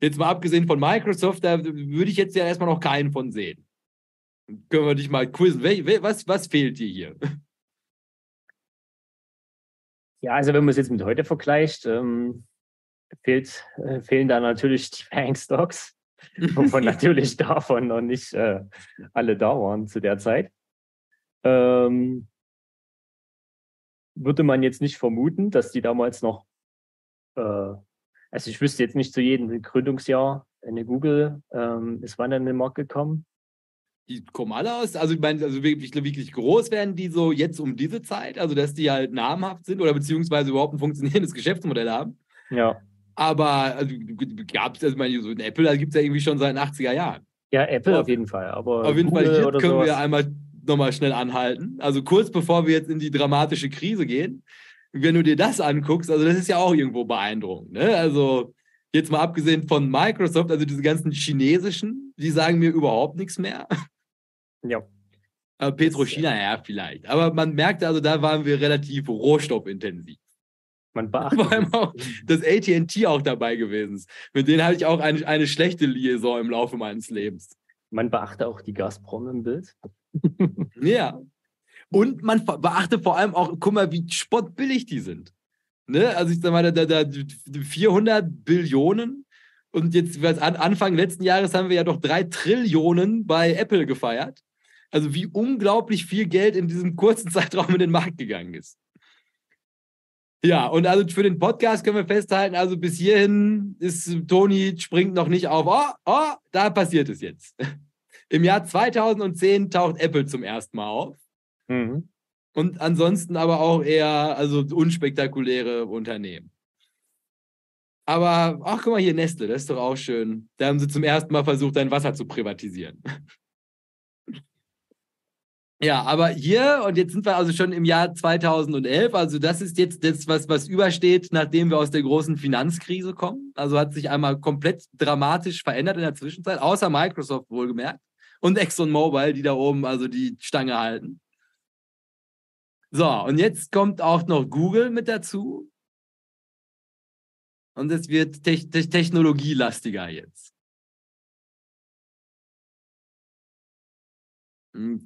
jetzt mal abgesehen von Microsoft, da würde ich jetzt ja erstmal noch keinen von sehen. Können wir dich mal quizzen. Was, was fehlt dir hier? Ja, also wenn man es jetzt mit heute vergleicht, ähm, fehlt, äh, fehlen da natürlich die Bank-Stocks, wovon natürlich davon noch nicht äh, alle da waren zu der Zeit. Ähm, würde man jetzt nicht vermuten, dass die damals noch, äh, also ich wüsste jetzt nicht zu jedem Gründungsjahr eine Google ähm, ist wann in den Markt gekommen? Die kommen alle aus, also ich meine, also wirklich, wirklich groß werden die so jetzt um diese Zeit, also dass die halt namhaft sind oder beziehungsweise überhaupt ein funktionierendes Geschäftsmodell haben. Ja. Aber also, gab es, also meine, so ein Apple, da gibt es ja irgendwie schon seit den 80er Jahren. Ja, Apple auf, auf jeden Fall. Aber auf jeden Google Fall, hier können sowas. wir einmal nochmal schnell anhalten. Also kurz bevor wir jetzt in die dramatische Krise gehen, wenn du dir das anguckst, also das ist ja auch irgendwo beeindruckend. Ne? Also jetzt mal abgesehen von Microsoft, also diese ganzen chinesischen, die sagen mir überhaupt nichts mehr. Ja. Aber Petrochina, ja, vielleicht. Aber man merkte also, da waren wir relativ rohstoffintensiv. Man beachtet. Vor allem auch, dass ATT auch dabei gewesen ist. Mit denen hatte ich auch eine, eine schlechte Liaison im Laufe meines Lebens. Man beachte auch die Gazprom im Bild. ja. Und man beachte vor allem auch, guck mal, wie spottbillig die sind. Ne? Also ich sag mal, da, da, 400 Billionen und jetzt Anfang letzten Jahres haben wir ja doch drei Trillionen bei Apple gefeiert. Also wie unglaublich viel Geld in diesem kurzen Zeitraum in den Markt gegangen ist. Ja, und also für den Podcast können wir festhalten, also bis hierhin ist Toni springt noch nicht auf. Oh, oh, da passiert es jetzt. Im Jahr 2010 taucht Apple zum ersten Mal auf. Mhm. Und ansonsten aber auch eher also unspektakuläre Unternehmen. Aber, ach, guck mal hier, Nestle, das ist doch auch schön. Da haben sie zum ersten Mal versucht, dein Wasser zu privatisieren. Ja, aber hier, und jetzt sind wir also schon im Jahr 2011, also das ist jetzt das, was, was übersteht, nachdem wir aus der großen Finanzkrise kommen. Also hat sich einmal komplett dramatisch verändert in der Zwischenzeit, außer Microsoft wohlgemerkt und ExxonMobil, die da oben also die Stange halten. So, und jetzt kommt auch noch Google mit dazu. Und es wird te te technologielastiger jetzt.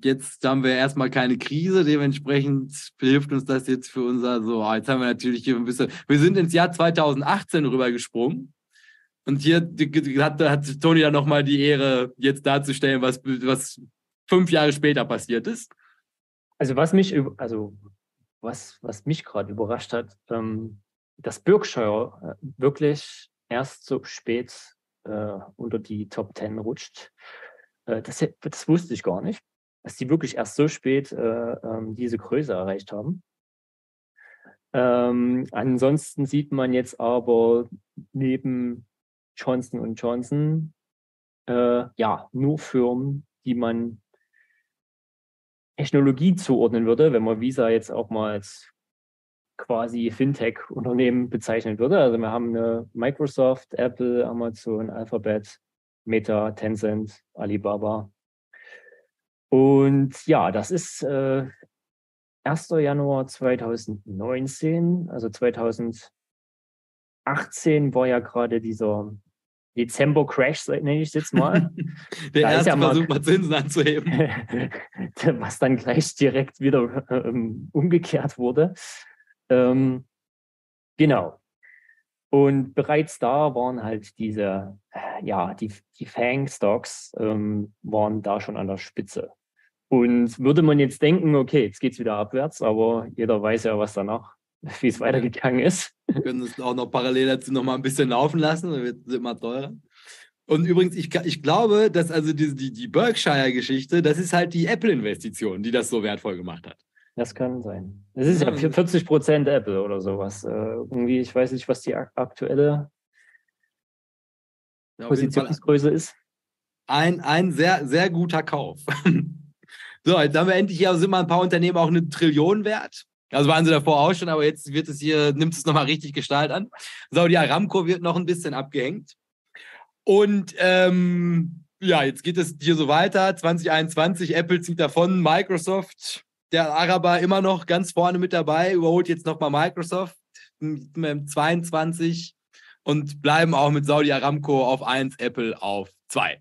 Jetzt haben wir erstmal keine Krise, dementsprechend hilft uns das jetzt für unser, so, ah, jetzt haben wir natürlich hier ein bisschen, wir sind ins Jahr 2018 rübergesprungen. Und hier hat, hat Toni dann nochmal die Ehre, jetzt darzustellen, was, was fünf Jahre später passiert ist. Also was mich, also was, was mich gerade überrascht hat, ähm, dass Berkshire äh, wirklich erst so spät äh, unter die Top Ten rutscht. Äh, das, das, wusste ich gar nicht, dass die wirklich erst so spät äh, ähm, diese Größe erreicht haben. Ähm, ansonsten sieht man jetzt aber neben Johnson Johnson äh, ja nur Firmen, die man Technologie zuordnen würde, wenn man Visa jetzt auch mal als quasi Fintech-Unternehmen bezeichnen würde. Also wir haben eine Microsoft, Apple, Amazon, Alphabet, Meta, Tencent, Alibaba. Und ja, das ist äh, 1. Januar 2019, also 2018 war ja gerade dieser Dezember-Crash, nenne ich es jetzt mal. Der da erste ja Versuch, mal Zinsen anzuheben. was dann gleich direkt wieder ähm, umgekehrt wurde. Ähm, genau. Und bereits da waren halt diese, äh, ja, die, die Fang-Stocks ähm, waren da schon an der Spitze. Und würde man jetzt denken, okay, jetzt geht es wieder abwärts, aber jeder weiß ja, was danach, wie es weitergegangen ist. Wir können es auch noch parallel dazu noch mal ein bisschen laufen lassen, dann wird es immer teurer. Und übrigens, ich, ich glaube, dass also die, die, die Berkshire-Geschichte, das ist halt die Apple-Investition, die das so wertvoll gemacht hat. Das kann sein. Es ist ja 40 Prozent Apple oder sowas. Äh, irgendwie, ich weiß nicht, was die aktuelle ja, Positionsgröße ist. Ein, ein sehr, sehr guter Kauf. so, jetzt haben wir endlich hier sind mal ein paar Unternehmen auch eine Trillion wert. Also waren sie davor auch schon, aber jetzt wird es hier, nimmt es nochmal richtig Gestalt an. Saudi Aramco wird noch ein bisschen abgehängt. Und ähm, ja, jetzt geht es hier so weiter. 2021, Apple zieht davon, Microsoft der Araber immer noch ganz vorne mit dabei, überholt jetzt nochmal Microsoft mit 22 und bleiben auch mit Saudi Aramco auf 1, Apple auf 2.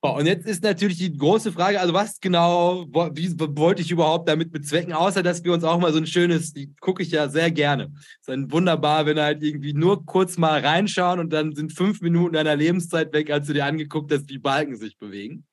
Und jetzt ist natürlich die große Frage, also was genau, wie wollte ich überhaupt damit bezwecken, außer dass wir uns auch mal so ein schönes, die gucke ich ja sehr gerne. Es ist wunderbar, wenn halt irgendwie nur kurz mal reinschauen und dann sind fünf Minuten deiner Lebenszeit weg, als du dir angeguckt hast, wie Balken sich bewegen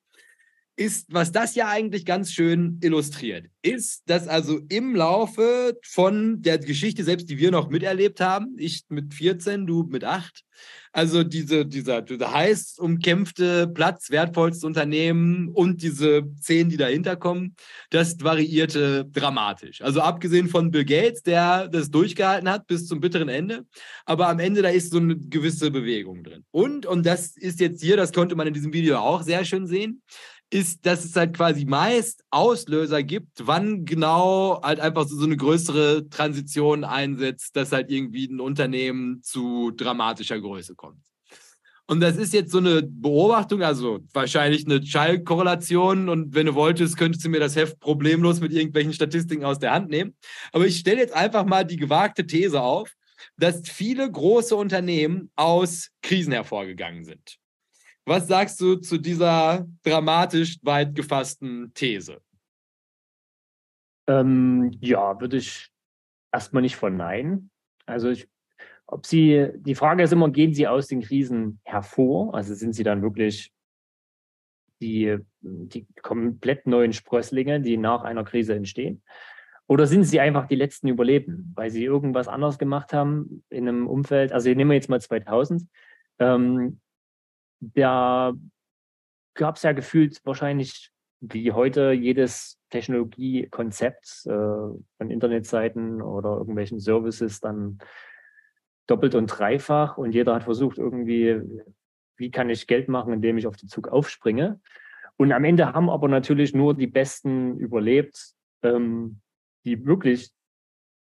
ist, was das ja eigentlich ganz schön illustriert, ist, dass also im Laufe von der Geschichte, selbst die wir noch miterlebt haben, ich mit 14, du mit 8, also diese, dieser, dieser heiß umkämpfte Platz, wertvollste Unternehmen und diese zehn, die dahinter kommen, das variierte dramatisch. Also abgesehen von Bill Gates, der das durchgehalten hat bis zum bitteren Ende, aber am Ende da ist so eine gewisse Bewegung drin. Und, und das ist jetzt hier, das konnte man in diesem Video auch sehr schön sehen, ist, dass es halt quasi meist Auslöser gibt, wann genau halt einfach so, so eine größere Transition einsetzt, dass halt irgendwie ein Unternehmen zu dramatischer Größe kommt. Und das ist jetzt so eine Beobachtung, also wahrscheinlich eine Schallkorrelation. Und wenn du wolltest, könntest du mir das Heft problemlos mit irgendwelchen Statistiken aus der Hand nehmen. Aber ich stelle jetzt einfach mal die gewagte These auf, dass viele große Unternehmen aus Krisen hervorgegangen sind. Was sagst du zu dieser dramatisch weit gefassten These? Ähm, ja, würde ich erstmal nicht verneinen. Also ich, ob sie, die Frage ist immer, gehen sie aus den Krisen hervor? Also sind sie dann wirklich die, die komplett neuen Sprösslinge, die nach einer Krise entstehen? Oder sind sie einfach die letzten Überlebenden, weil sie irgendwas anders gemacht haben in einem Umfeld? Also nehmen wir jetzt mal 2000. Ähm, da gab es ja gefühlt wahrscheinlich wie heute jedes Technologiekonzept äh, von Internetseiten oder irgendwelchen Services dann doppelt und dreifach und jeder hat versucht irgendwie, wie kann ich Geld machen, indem ich auf den Zug aufspringe. Und am Ende haben aber natürlich nur die Besten überlebt, ähm, die wirklich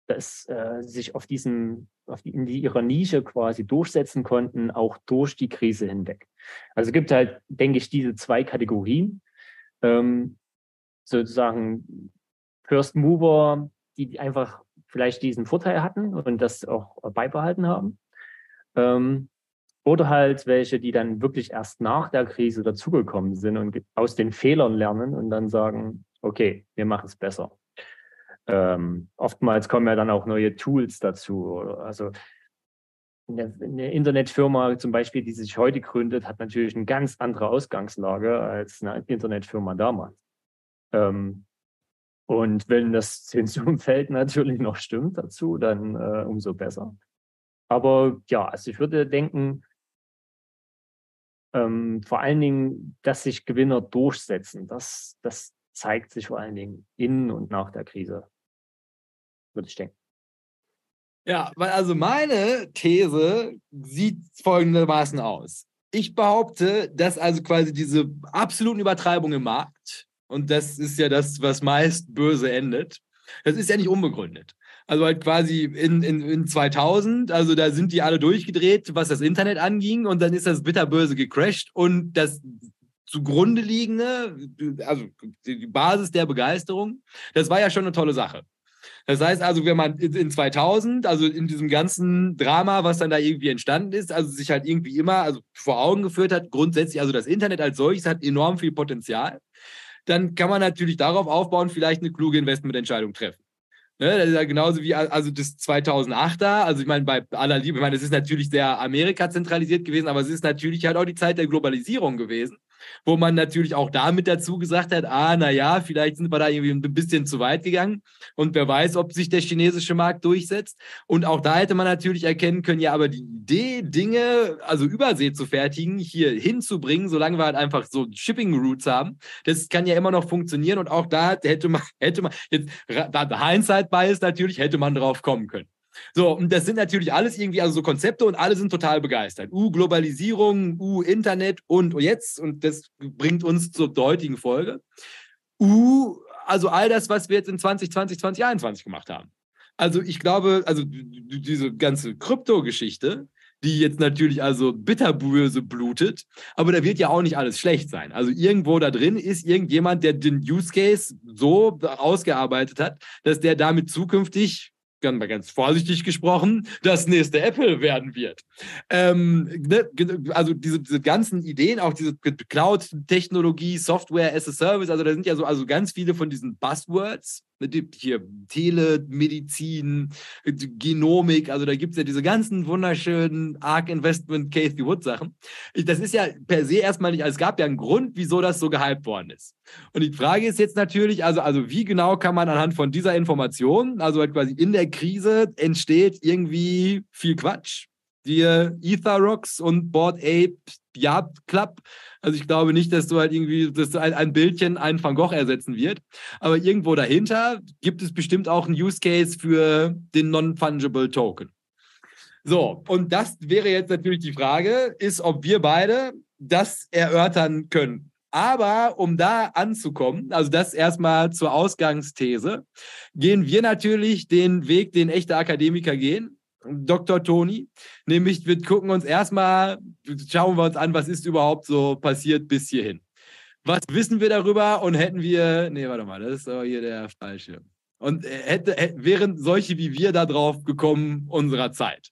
das, äh, sich auf diesen, auf die, in die, ihrer Nische quasi durchsetzen konnten, auch durch die Krise hinweg. Also es gibt halt, denke ich, diese zwei Kategorien. Ähm, sozusagen First Mover, die einfach vielleicht diesen Vorteil hatten und das auch beibehalten haben. Ähm, oder halt welche, die dann wirklich erst nach der Krise dazugekommen sind und aus den Fehlern lernen und dann sagen, okay, wir machen es besser. Ähm, oftmals kommen ja dann auch neue Tools dazu. Also eine, Internetfirma zum Beispiel, die sich heute gründet, hat natürlich eine ganz andere Ausgangslage als eine Internetfirma damals. Ähm, und wenn das Zinsumfeld natürlich noch stimmt dazu, dann äh, umso besser. Aber ja, also ich würde denken, ähm, vor allen Dingen, dass sich Gewinner durchsetzen, das, das zeigt sich vor allen Dingen in und nach der Krise würde ich denken. Ja, weil also meine These sieht folgendermaßen aus. ich behaupte, dass also quasi diese absoluten Übertreibungen im Markt, und das ist ja das, was meist böse endet, das ist ja nicht unbegründet. Also halt quasi in, in, in 2000, also da sind die alle durchgedreht, was das Internet anging, und dann ist das bitterböse gecrashed und das zugrunde liegende, also die Basis der Begeisterung, das war ja schon eine tolle Sache. Das heißt also, wenn man in 2000, also in diesem ganzen Drama, was dann da irgendwie entstanden ist, also sich halt irgendwie immer also vor Augen geführt hat, grundsätzlich, also das Internet als solches hat enorm viel Potenzial, dann kann man natürlich darauf aufbauen, vielleicht eine kluge Investmententscheidung treffen. Ne, das ist ja genauso wie also das 2008er. Also ich meine, bei aller Liebe, ich meine, es ist natürlich sehr Amerika zentralisiert gewesen, aber es ist natürlich halt auch die Zeit der Globalisierung gewesen wo man natürlich auch damit dazu gesagt hat, ah, naja, vielleicht sind wir da irgendwie ein bisschen zu weit gegangen und wer weiß, ob sich der chinesische Markt durchsetzt. Und auch da hätte man natürlich erkennen können, ja, aber die Idee, Dinge, also Übersee zu fertigen, hier hinzubringen, solange wir halt einfach so Shipping Routes haben, das kann ja immer noch funktionieren und auch da hätte man, hätte man, jetzt, Hindsight Bias natürlich, hätte man drauf kommen können. So, und das sind natürlich alles irgendwie also so Konzepte und alle sind total begeistert. U, Globalisierung, U, Internet und jetzt, und das bringt uns zur heutigen Folge, U, also all das, was wir jetzt in 2020, 2021 gemacht haben. Also ich glaube, also diese ganze Krypto-Geschichte, die jetzt natürlich also bitterböse blutet, aber da wird ja auch nicht alles schlecht sein. Also irgendwo da drin ist irgendjemand, der den Use Case so ausgearbeitet hat, dass der damit zukünftig ganz, ganz vorsichtig gesprochen, das nächste Apple werden wird. Ähm, ne, also diese, diese, ganzen Ideen, auch diese Cloud-Technologie, Software as a Service, also da sind ja so also ganz viele von diesen Buzzwords, hier Telemedizin, Genomik, also da gibt es ja diese ganzen wunderschönen Arc Investment Casey Wood Sachen. Das ist ja per se erstmal nicht, also es gab ja einen Grund, wieso das so gehypt worden ist. Und die Frage ist jetzt natürlich, also, also wie genau kann man anhand von dieser Information, also halt quasi in der Krise entsteht irgendwie viel Quatsch, die Ether Rocks und Board Ape Yard Club. Also ich glaube nicht, dass du halt irgendwie, dass ein, ein Bildchen einen Van Gogh ersetzen wird. Aber irgendwo dahinter gibt es bestimmt auch einen Use Case für den Non-Fungible Token. So, und das wäre jetzt natürlich die Frage, ist, ob wir beide das erörtern können. Aber um da anzukommen, also das erstmal zur Ausgangsthese, gehen wir natürlich den Weg, den echte Akademiker gehen. Dr. Toni. Nämlich, wir gucken uns erstmal, schauen wir uns an, was ist überhaupt so passiert bis hierhin. Was wissen wir darüber und hätten wir, nee, warte mal, das ist aber hier der falsche. Und äh, hätte, wären solche wie wir da drauf gekommen unserer Zeit.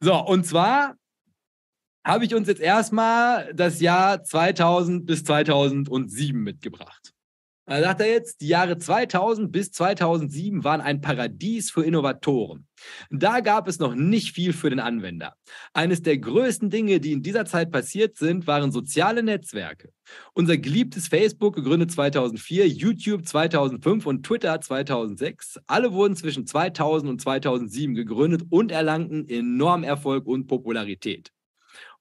So, und zwar habe ich uns jetzt erstmal das Jahr 2000 bis 2007 mitgebracht. Da sagt er jetzt, die Jahre 2000 bis 2007 waren ein Paradies für Innovatoren. Da gab es noch nicht viel für den Anwender. Eines der größten Dinge, die in dieser Zeit passiert sind, waren soziale Netzwerke. Unser geliebtes Facebook, gegründet 2004, YouTube 2005 und Twitter 2006, alle wurden zwischen 2000 und 2007 gegründet und erlangten enorm Erfolg und Popularität.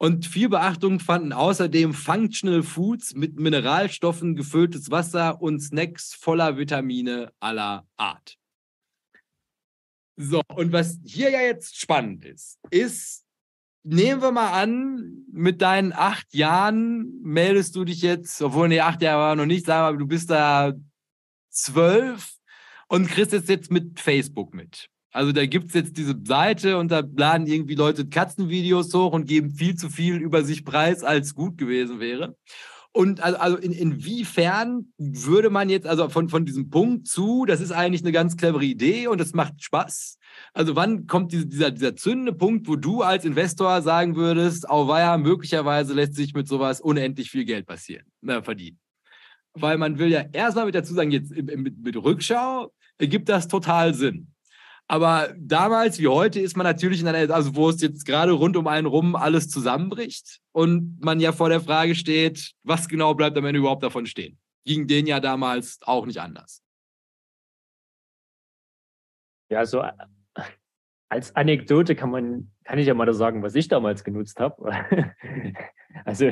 Und viel Beachtung fanden außerdem Functional Foods mit Mineralstoffen gefülltes Wasser und Snacks voller Vitamine aller Art. So, und was hier ja jetzt spannend ist, ist, nehmen wir mal an, mit deinen acht Jahren meldest du dich jetzt, obwohl, nee, acht Jahre war noch nicht, wir, aber du bist da zwölf und kriegst jetzt mit Facebook mit. Also da gibt es jetzt diese Seite und da laden irgendwie Leute Katzenvideos hoch und geben viel zu viel über sich preis, als gut gewesen wäre. Und also, also in, inwiefern würde man jetzt, also von, von diesem Punkt zu, das ist eigentlich eine ganz clevere Idee und es macht Spaß. Also wann kommt diese, dieser, dieser zündende Punkt, wo du als Investor sagen würdest, auweia, möglicherweise lässt sich mit sowas unendlich viel Geld passieren, äh, verdienen. Weil man will ja erstmal mit dazu sagen, jetzt mit, mit Rückschau ergibt das total Sinn. Aber damals wie heute ist man natürlich in einer, also wo es jetzt gerade rund um einen rum alles zusammenbricht und man ja vor der Frage steht, was genau bleibt am Ende überhaupt davon stehen. Ging denen ja damals auch nicht anders. Ja, so äh, als Anekdote kann man, kann ich ja mal sagen, was ich damals genutzt habe. also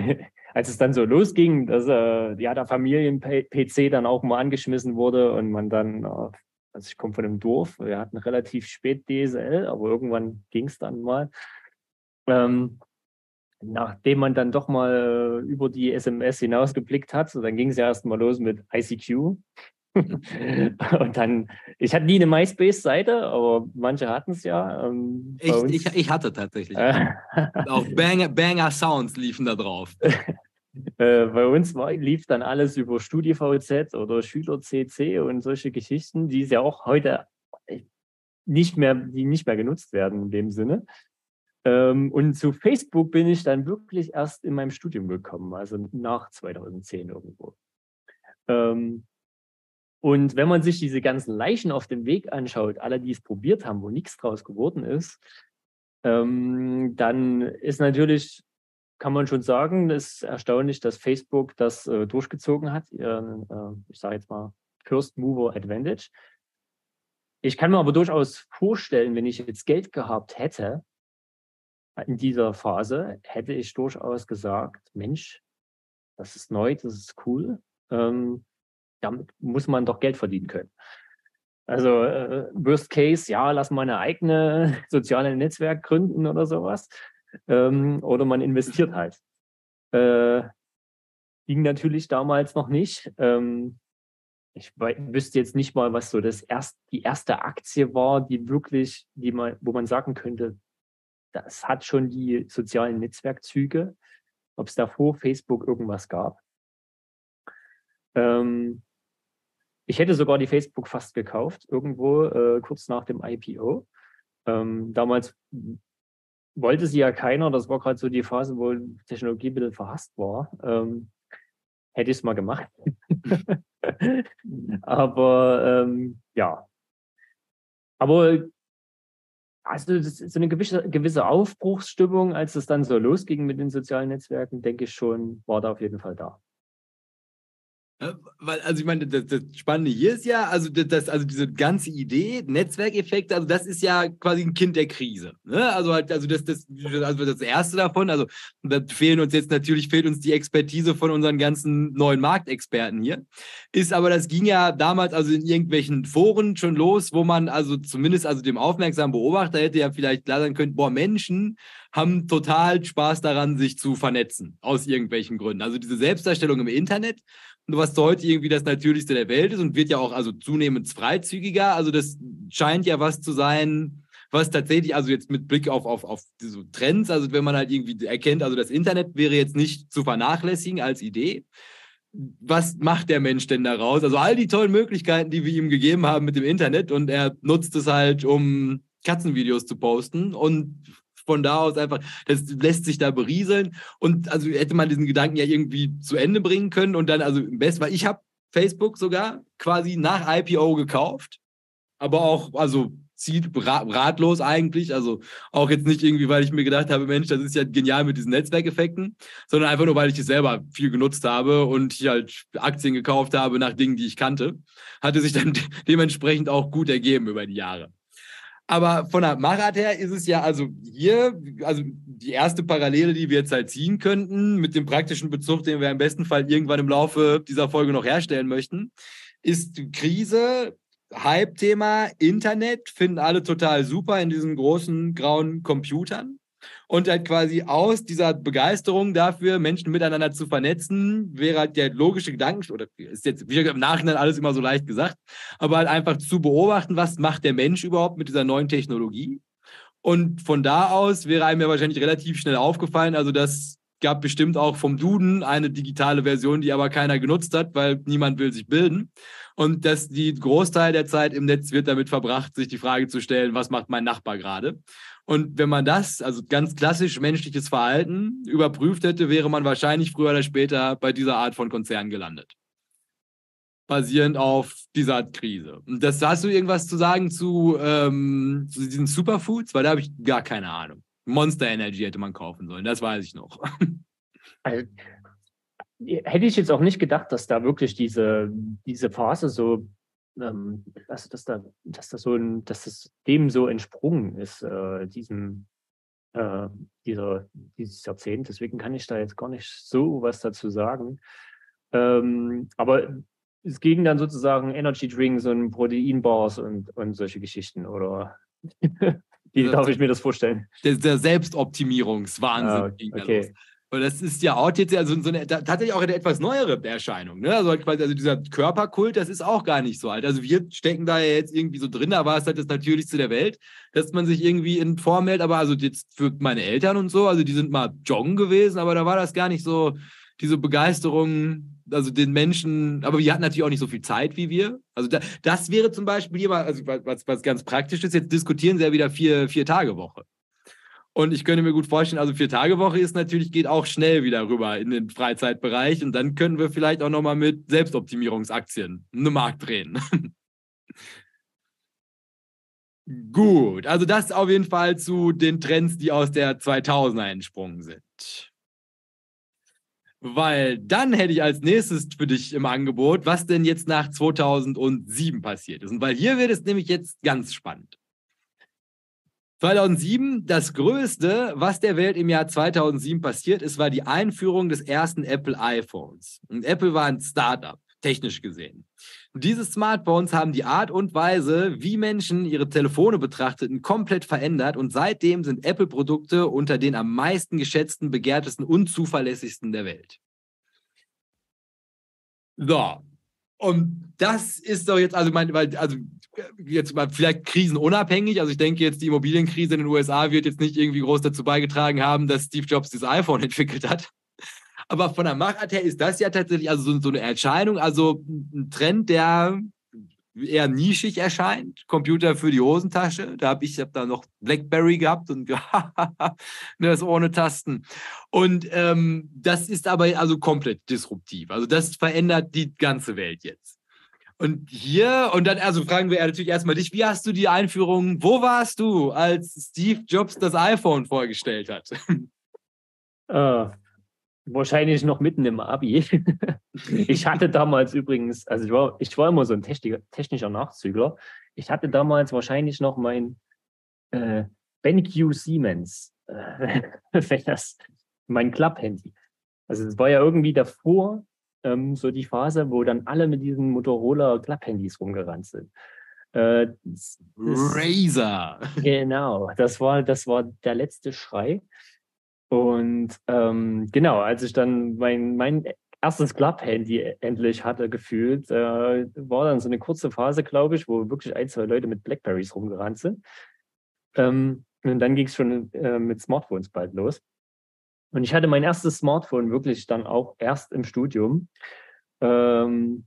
als es dann so losging, dass äh, ja der Familien-PC dann auch mal angeschmissen wurde und man dann äh, also ich komme von einem Dorf, wir hatten relativ spät DSL, aber irgendwann ging es dann mal. Ähm, nachdem man dann doch mal über die SMS hinausgeblickt hat, so dann ging es ja erst mal los mit ICQ. und dann, ich hatte nie eine MySpace-Seite, aber manche hatten es ja. Ähm, ich, ich, ich, hatte tatsächlich. Auch Banger, Banger Sounds liefen da drauf. Äh, bei uns war, lief dann alles über StudiVZ oder SchülerCC und solche Geschichten, die es ja auch heute nicht mehr, die nicht mehr genutzt werden in dem Sinne. Ähm, und zu Facebook bin ich dann wirklich erst in meinem Studium gekommen, also nach 2010 irgendwo. Ähm, und wenn man sich diese ganzen Leichen auf dem Weg anschaut, alle, die es probiert haben, wo nichts draus geworden ist, ähm, dann ist natürlich, kann man schon sagen, es ist erstaunlich, dass Facebook das äh, durchgezogen hat. Äh, ich sage jetzt mal First Mover Advantage. Ich kann mir aber durchaus vorstellen, wenn ich jetzt Geld gehabt hätte in dieser Phase, hätte ich durchaus gesagt, Mensch, das ist neu, das ist cool. Ähm, damit muss man doch Geld verdienen können. Also äh, Worst Case, ja, lass mal eine eigene soziale Netzwerk gründen oder sowas. Ähm, oder man investiert halt. Äh, ging natürlich damals noch nicht. Ähm, ich wüsste jetzt nicht mal, was so das erst, die erste Aktie war, die wirklich, die man, wo man sagen könnte, das hat schon die sozialen Netzwerkzüge, ob es davor Facebook irgendwas gab. Ähm, ich hätte sogar die Facebook fast gekauft, irgendwo äh, kurz nach dem IPO. Ähm, damals wollte sie ja keiner, das war gerade so die Phase, wo Technologie ein bisschen verhasst war. Ähm, hätte ich es mal gemacht. Aber ähm, ja. Aber also so eine gewisse, gewisse Aufbruchsstimmung, als es dann so losging mit den sozialen Netzwerken, denke ich schon, war da auf jeden Fall da. Weil, also ich meine, das, das, Spannende hier ist ja, also das, also diese ganze Idee, Netzwerkeffekte, also das ist ja quasi ein Kind der Krise. Ne? Also halt, also das, das, also das erste davon, also da fehlen uns jetzt natürlich, fehlt uns die Expertise von unseren ganzen neuen Marktexperten hier. Ist aber, das ging ja damals also in irgendwelchen Foren schon los, wo man also zumindest also dem aufmerksamen Beobachter hätte ja vielleicht klar sein können, boah, Menschen haben total Spaß daran, sich zu vernetzen, aus irgendwelchen Gründen. Also diese Selbstdarstellung im Internet was heute irgendwie das Natürlichste der Welt ist und wird ja auch also zunehmend freizügiger. Also das scheint ja was zu sein, was tatsächlich, also jetzt mit Blick auf, auf, auf diese Trends, also wenn man halt irgendwie erkennt, also das Internet wäre jetzt nicht zu vernachlässigen als Idee. Was macht der Mensch denn daraus? Also all die tollen Möglichkeiten, die wir ihm gegeben haben mit dem Internet und er nutzt es halt, um Katzenvideos zu posten und von da aus einfach, das lässt sich da berieseln. Und also hätte man diesen Gedanken ja irgendwie zu Ende bringen können und dann, also im besten, weil ich habe Facebook sogar quasi nach IPO gekauft, aber auch, also zieht ratlos eigentlich. Also auch jetzt nicht irgendwie, weil ich mir gedacht habe, Mensch, das ist ja genial mit diesen Netzwerkeffekten, sondern einfach nur, weil ich es selber viel genutzt habe und ich halt Aktien gekauft habe nach Dingen, die ich kannte. Hatte sich dann dementsprechend auch gut ergeben über die Jahre. Aber von der Machart her ist es ja also hier, also die erste Parallele, die wir jetzt halt ziehen könnten, mit dem praktischen Bezug, den wir im besten Fall irgendwann im Laufe dieser Folge noch herstellen möchten, ist Krise, Hype-Thema, Internet, finden alle total super in diesen großen grauen Computern und halt quasi aus dieser Begeisterung dafür, Menschen miteinander zu vernetzen, wäre halt der logische Gedanken, oder ist jetzt wie im Nachhinein alles immer so leicht gesagt, aber halt einfach zu beobachten, was macht der Mensch überhaupt mit dieser neuen Technologie. Und von da aus wäre einem ja wahrscheinlich relativ schnell aufgefallen, also das gab bestimmt auch vom Duden eine digitale Version, die aber keiner genutzt hat, weil niemand will sich bilden. Und dass die Großteil der Zeit im Netz wird damit verbracht, sich die Frage zu stellen, was macht mein Nachbar gerade? Und wenn man das, also ganz klassisch menschliches Verhalten, überprüft hätte, wäre man wahrscheinlich früher oder später bei dieser Art von Konzern gelandet. Basierend auf dieser Art Krise. Und das hast du irgendwas zu sagen zu, ähm, zu diesen Superfoods? Weil da habe ich gar keine Ahnung. Monster Energy hätte man kaufen sollen, das weiß ich noch. Also, hätte ich jetzt auch nicht gedacht, dass da wirklich diese, diese Phase so ähm, dass, dass, da, dass das so ein, dass das dem so entsprungen ist, äh, diesem, äh, dieser, dieses Jahrzehnt. Deswegen kann ich da jetzt gar nicht so was dazu sagen. Ähm, aber es ging dann sozusagen Energy Drinks und Proteinbars und, und solche Geschichten, oder? Wie darf ich mir das vorstellen? Der, der Selbstoptimierungswahnsinn Ah, da okay. los. Und das ist ja auch jetzt also so eine, tatsächlich auch eine etwas neuere Erscheinung. Ne? Also, quasi, also dieser Körperkult, das ist auch gar nicht so alt. Also wir stecken da ja jetzt irgendwie so drin, da war es halt das Natürlichste der Welt, dass man sich irgendwie in Form hält. Aber also jetzt für meine Eltern und so, also die sind mal joggen gewesen, aber da war das gar nicht so, diese Begeisterung, also den Menschen, aber die hatten natürlich auch nicht so viel Zeit wie wir. Also da, das wäre zum Beispiel mal, also was, was ganz praktisch ist, jetzt diskutieren sie ja wieder vier, vier Tage Woche. Und ich könnte mir gut vorstellen, also vier Tage Woche ist natürlich, geht auch schnell wieder rüber in den Freizeitbereich und dann können wir vielleicht auch nochmal mit Selbstoptimierungsaktien eine Markt drehen. Gut, also das auf jeden Fall zu den Trends, die aus der 2000er entsprungen sind. Weil dann hätte ich als nächstes für dich im Angebot, was denn jetzt nach 2007 passiert ist. Und weil hier wird es nämlich jetzt ganz spannend. 2007, das Größte, was der Welt im Jahr 2007 passiert ist, war die Einführung des ersten Apple iPhones. Und Apple war ein Startup, technisch gesehen. Diese Smartphones haben die Art und Weise, wie Menschen ihre Telefone betrachteten, komplett verändert. Und seitdem sind Apple-Produkte unter den am meisten geschätzten, begehrtesten und zuverlässigsten der Welt. So. Und das ist doch jetzt, also, mein, weil, also jetzt mal vielleicht krisenunabhängig. Also ich denke jetzt, die Immobilienkrise in den USA wird jetzt nicht irgendwie groß dazu beigetragen haben, dass Steve Jobs das iPhone entwickelt hat. Aber von der Machart her ist das ja tatsächlich also so, so eine Erscheinung, also ein Trend, der eher nischig erscheint. Computer für die Hosentasche. Da habe ich, hab da noch BlackBerry gehabt und das ohne Tasten. Und ähm, das ist aber also komplett disruptiv. Also das verändert die ganze Welt jetzt. Und hier, und dann, also fragen wir natürlich erstmal dich, wie hast du die Einführung, wo warst du, als Steve Jobs das iPhone vorgestellt hat? Äh, wahrscheinlich noch mitten im Abi. ich hatte damals übrigens, also ich war, ich war immer so ein technischer, Nachzügler. Ich hatte damals wahrscheinlich noch mein äh, BenQ Siemens, äh, wenn das, mein Klapphandy. Also es war ja irgendwie davor ähm, so die Phase, wo dann alle mit diesen Motorola Klapphandys rumgerannt sind. Äh, das- Razer. Genau, das war, das war der letzte Schrei. Und ähm, genau, als ich dann mein, mein erstes Club-Handy endlich hatte gefühlt, äh, war dann so eine kurze Phase, glaube ich, wo wirklich ein, zwei Leute mit Blackberries rumgerannt sind. Ähm, und dann ging es schon äh, mit Smartphones bald los. Und ich hatte mein erstes Smartphone wirklich dann auch erst im Studium. Ähm,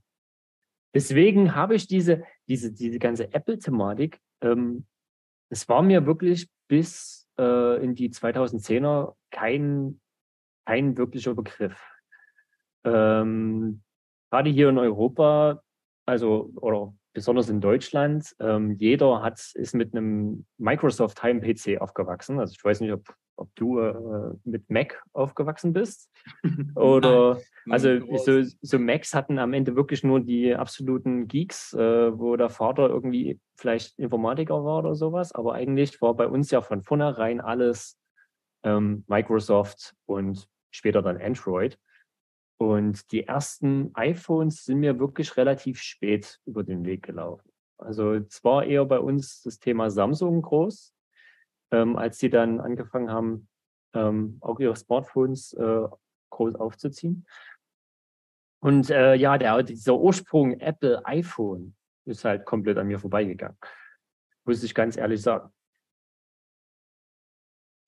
deswegen habe ich diese, diese, diese ganze Apple-Thematik, ähm, es war mir wirklich bis äh, in die 2010er kein, kein wirklicher Begriff. Ähm, gerade hier in Europa, also oder besonders in Deutschland, ähm, jeder hat, ist mit einem Microsoft Heim-PC aufgewachsen. Also ich weiß nicht, ob, ob du äh, mit Mac aufgewachsen bist. Oder also so, so Macs hatten am Ende wirklich nur die absoluten Geeks, äh, wo der Vater irgendwie vielleicht Informatiker war oder sowas. Aber eigentlich war bei uns ja von vornherein alles ähm, Microsoft und später dann Android. Und die ersten iPhones sind mir wirklich relativ spät über den Weg gelaufen. Also es war eher bei uns das Thema Samsung groß, ähm, als sie dann angefangen haben, ähm, auch ihre Smartphones äh, groß aufzuziehen. Und äh, ja, der, dieser Ursprung Apple iPhone ist halt komplett an mir vorbeigegangen. Muss ich ganz ehrlich sagen.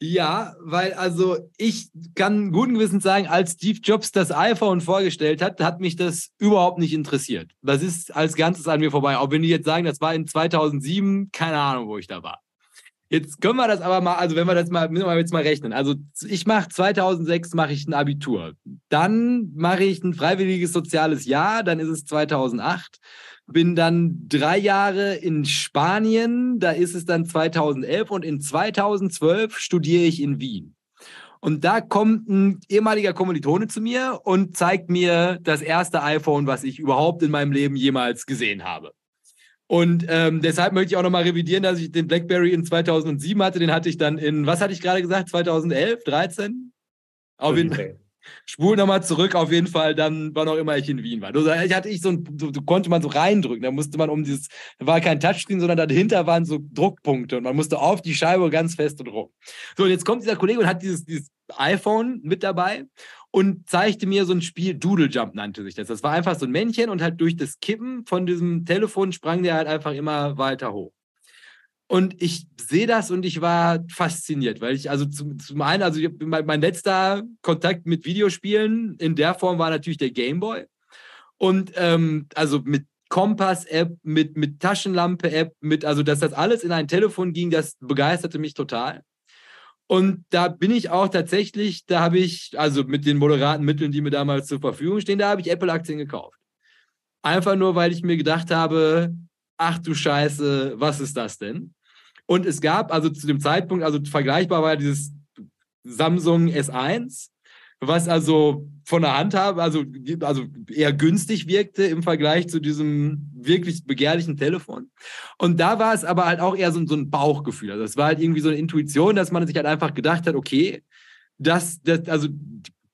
Ja, weil also ich kann guten Gewissens sagen, als Steve Jobs das iPhone vorgestellt hat, hat mich das überhaupt nicht interessiert. Das ist als Ganzes an mir vorbei. Auch wenn die jetzt sagen, das war in 2007, keine Ahnung, wo ich da war. Jetzt können wir das aber mal, also wenn wir das mal, müssen wir jetzt mal rechnen. Also ich mache 2006 mache ich ein Abitur. Dann mache ich ein freiwilliges soziales Jahr, dann ist es 2008. Bin dann drei Jahre in Spanien, da ist es dann 2011 und in 2012 studiere ich in Wien. Und da kommt ein ehemaliger Kommilitone zu mir und zeigt mir das erste iPhone, was ich überhaupt in meinem Leben jemals gesehen habe. Und ähm, deshalb möchte ich auch nochmal revidieren, dass ich den BlackBerry in 2007 hatte. Den hatte ich dann in, was hatte ich gerade gesagt, 2011, 13? Auf jeden Fall. Spul nochmal zurück, auf jeden Fall, dann, wann auch immer ich in Wien war. Da hatte ich so ein, so, konnte man so reindrücken. Da musste man um dieses, da war kein Touchscreen, sondern dahinter waren so Druckpunkte und man musste auf die Scheibe ganz fest rum. So, und jetzt kommt dieser Kollege und hat dieses, dieses iPhone mit dabei und zeigte mir so ein Spiel, Doodle Jump nannte sich das. Das war einfach so ein Männchen und halt durch das Kippen von diesem Telefon sprang der halt einfach immer weiter hoch. Und ich sehe das und ich war fasziniert, weil ich, also zum, zum einen, also mein, mein, letzter Kontakt mit Videospielen in der Form war natürlich der Gameboy. Und ähm, also mit Kompass-App, mit, mit Taschenlampe-App, mit, also dass das alles in ein Telefon ging, das begeisterte mich total. Und da bin ich auch tatsächlich, da habe ich, also mit den moderaten Mitteln, die mir damals zur Verfügung stehen, da habe ich Apple-Aktien gekauft. Einfach nur, weil ich mir gedacht habe, ach du Scheiße, was ist das denn? Und es gab also zu dem Zeitpunkt, also vergleichbar war dieses Samsung S1, was also von der Handhabe, also, also eher günstig wirkte im Vergleich zu diesem wirklich begehrlichen Telefon. Und da war es aber halt auch eher so, so ein Bauchgefühl. Also es war halt irgendwie so eine Intuition, dass man sich halt einfach gedacht hat, okay, das, das also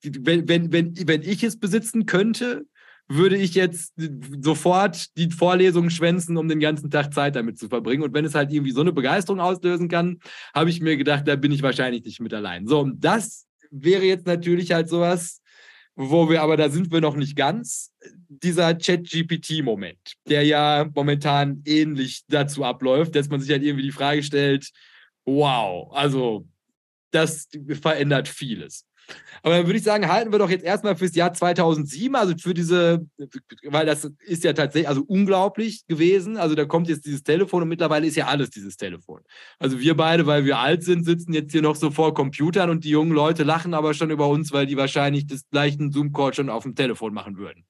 wenn, wenn, wenn, wenn ich es besitzen könnte, würde ich jetzt sofort die Vorlesungen schwänzen, um den ganzen Tag Zeit damit zu verbringen. Und wenn es halt irgendwie so eine Begeisterung auslösen kann, habe ich mir gedacht, da bin ich wahrscheinlich nicht mit allein. So, und das wäre jetzt natürlich halt sowas, wo wir, aber da sind wir noch nicht ganz, dieser Chat-GPT-Moment, der ja momentan ähnlich dazu abläuft, dass man sich halt irgendwie die Frage stellt, wow, also das verändert vieles. Aber dann würde ich sagen, halten wir doch jetzt erstmal fürs Jahr 2007, also für diese, weil das ist ja tatsächlich also unglaublich gewesen. Also da kommt jetzt dieses Telefon und mittlerweile ist ja alles dieses Telefon. Also wir beide, weil wir alt sind, sitzen jetzt hier noch so vor Computern und die jungen Leute lachen aber schon über uns, weil die wahrscheinlich das gleichen Zoom-Call schon auf dem Telefon machen würden.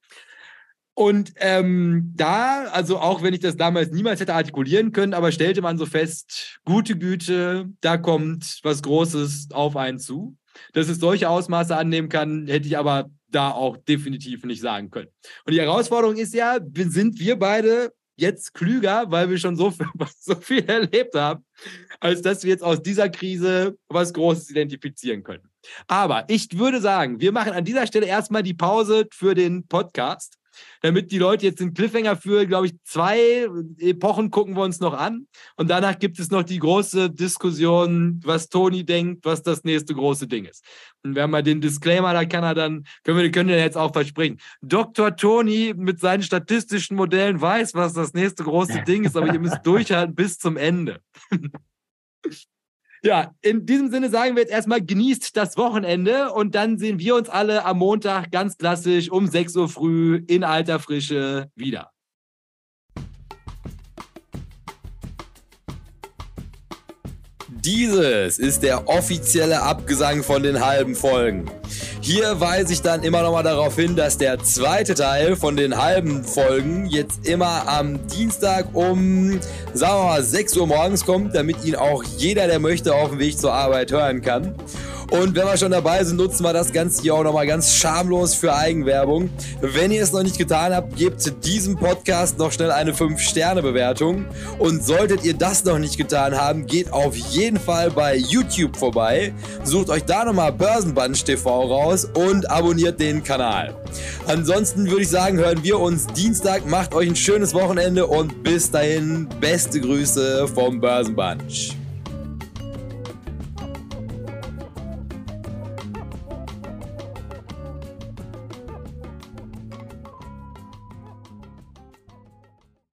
Und ähm, da, also auch wenn ich das damals niemals hätte artikulieren können, aber stellte man so fest, gute Güte, da kommt was Großes auf einen zu. Dass es solche Ausmaße annehmen kann, hätte ich aber da auch definitiv nicht sagen können. Und die Herausforderung ist ja, sind wir beide jetzt klüger, weil wir schon so viel, so viel erlebt haben, als dass wir jetzt aus dieser Krise was Großes identifizieren können. Aber ich würde sagen, wir machen an dieser Stelle erstmal die Pause für den Podcast damit die Leute jetzt den Cliffhanger für, glaube ich, zwei Epochen gucken wir uns noch an. Und danach gibt es noch die große Diskussion, was Toni denkt, was das nächste große Ding ist. Und wir haben mal den Disclaimer, da kann er dann, können wir, können wir jetzt auch versprechen. Dr. Toni mit seinen statistischen Modellen weiß, was das nächste große Ding ist, aber ihr müsst durchhalten bis zum Ende. Ja, in diesem Sinne sagen wir jetzt erstmal, genießt das Wochenende und dann sehen wir uns alle am Montag ganz klassisch um 6 Uhr früh in alter Frische wieder. Dieses ist der offizielle Abgesang von den halben Folgen. Hier weise ich dann immer noch mal darauf hin, dass der zweite Teil von den halben Folgen jetzt immer am Dienstag um, sagen wir mal, 6 Uhr morgens kommt, damit ihn auch jeder, der möchte, auf dem Weg zur Arbeit hören kann. Und wenn wir schon dabei sind, nutzen wir das Ganze hier auch nochmal ganz schamlos für Eigenwerbung. Wenn ihr es noch nicht getan habt, gebt diesem Podcast noch schnell eine 5-Sterne-Bewertung. Und solltet ihr das noch nicht getan haben, geht auf jeden Fall bei YouTube vorbei, sucht euch da nochmal Börsenbunch TV raus und abonniert den Kanal. Ansonsten würde ich sagen, hören wir uns Dienstag. Macht euch ein schönes Wochenende und bis dahin beste Grüße vom Börsenbunch.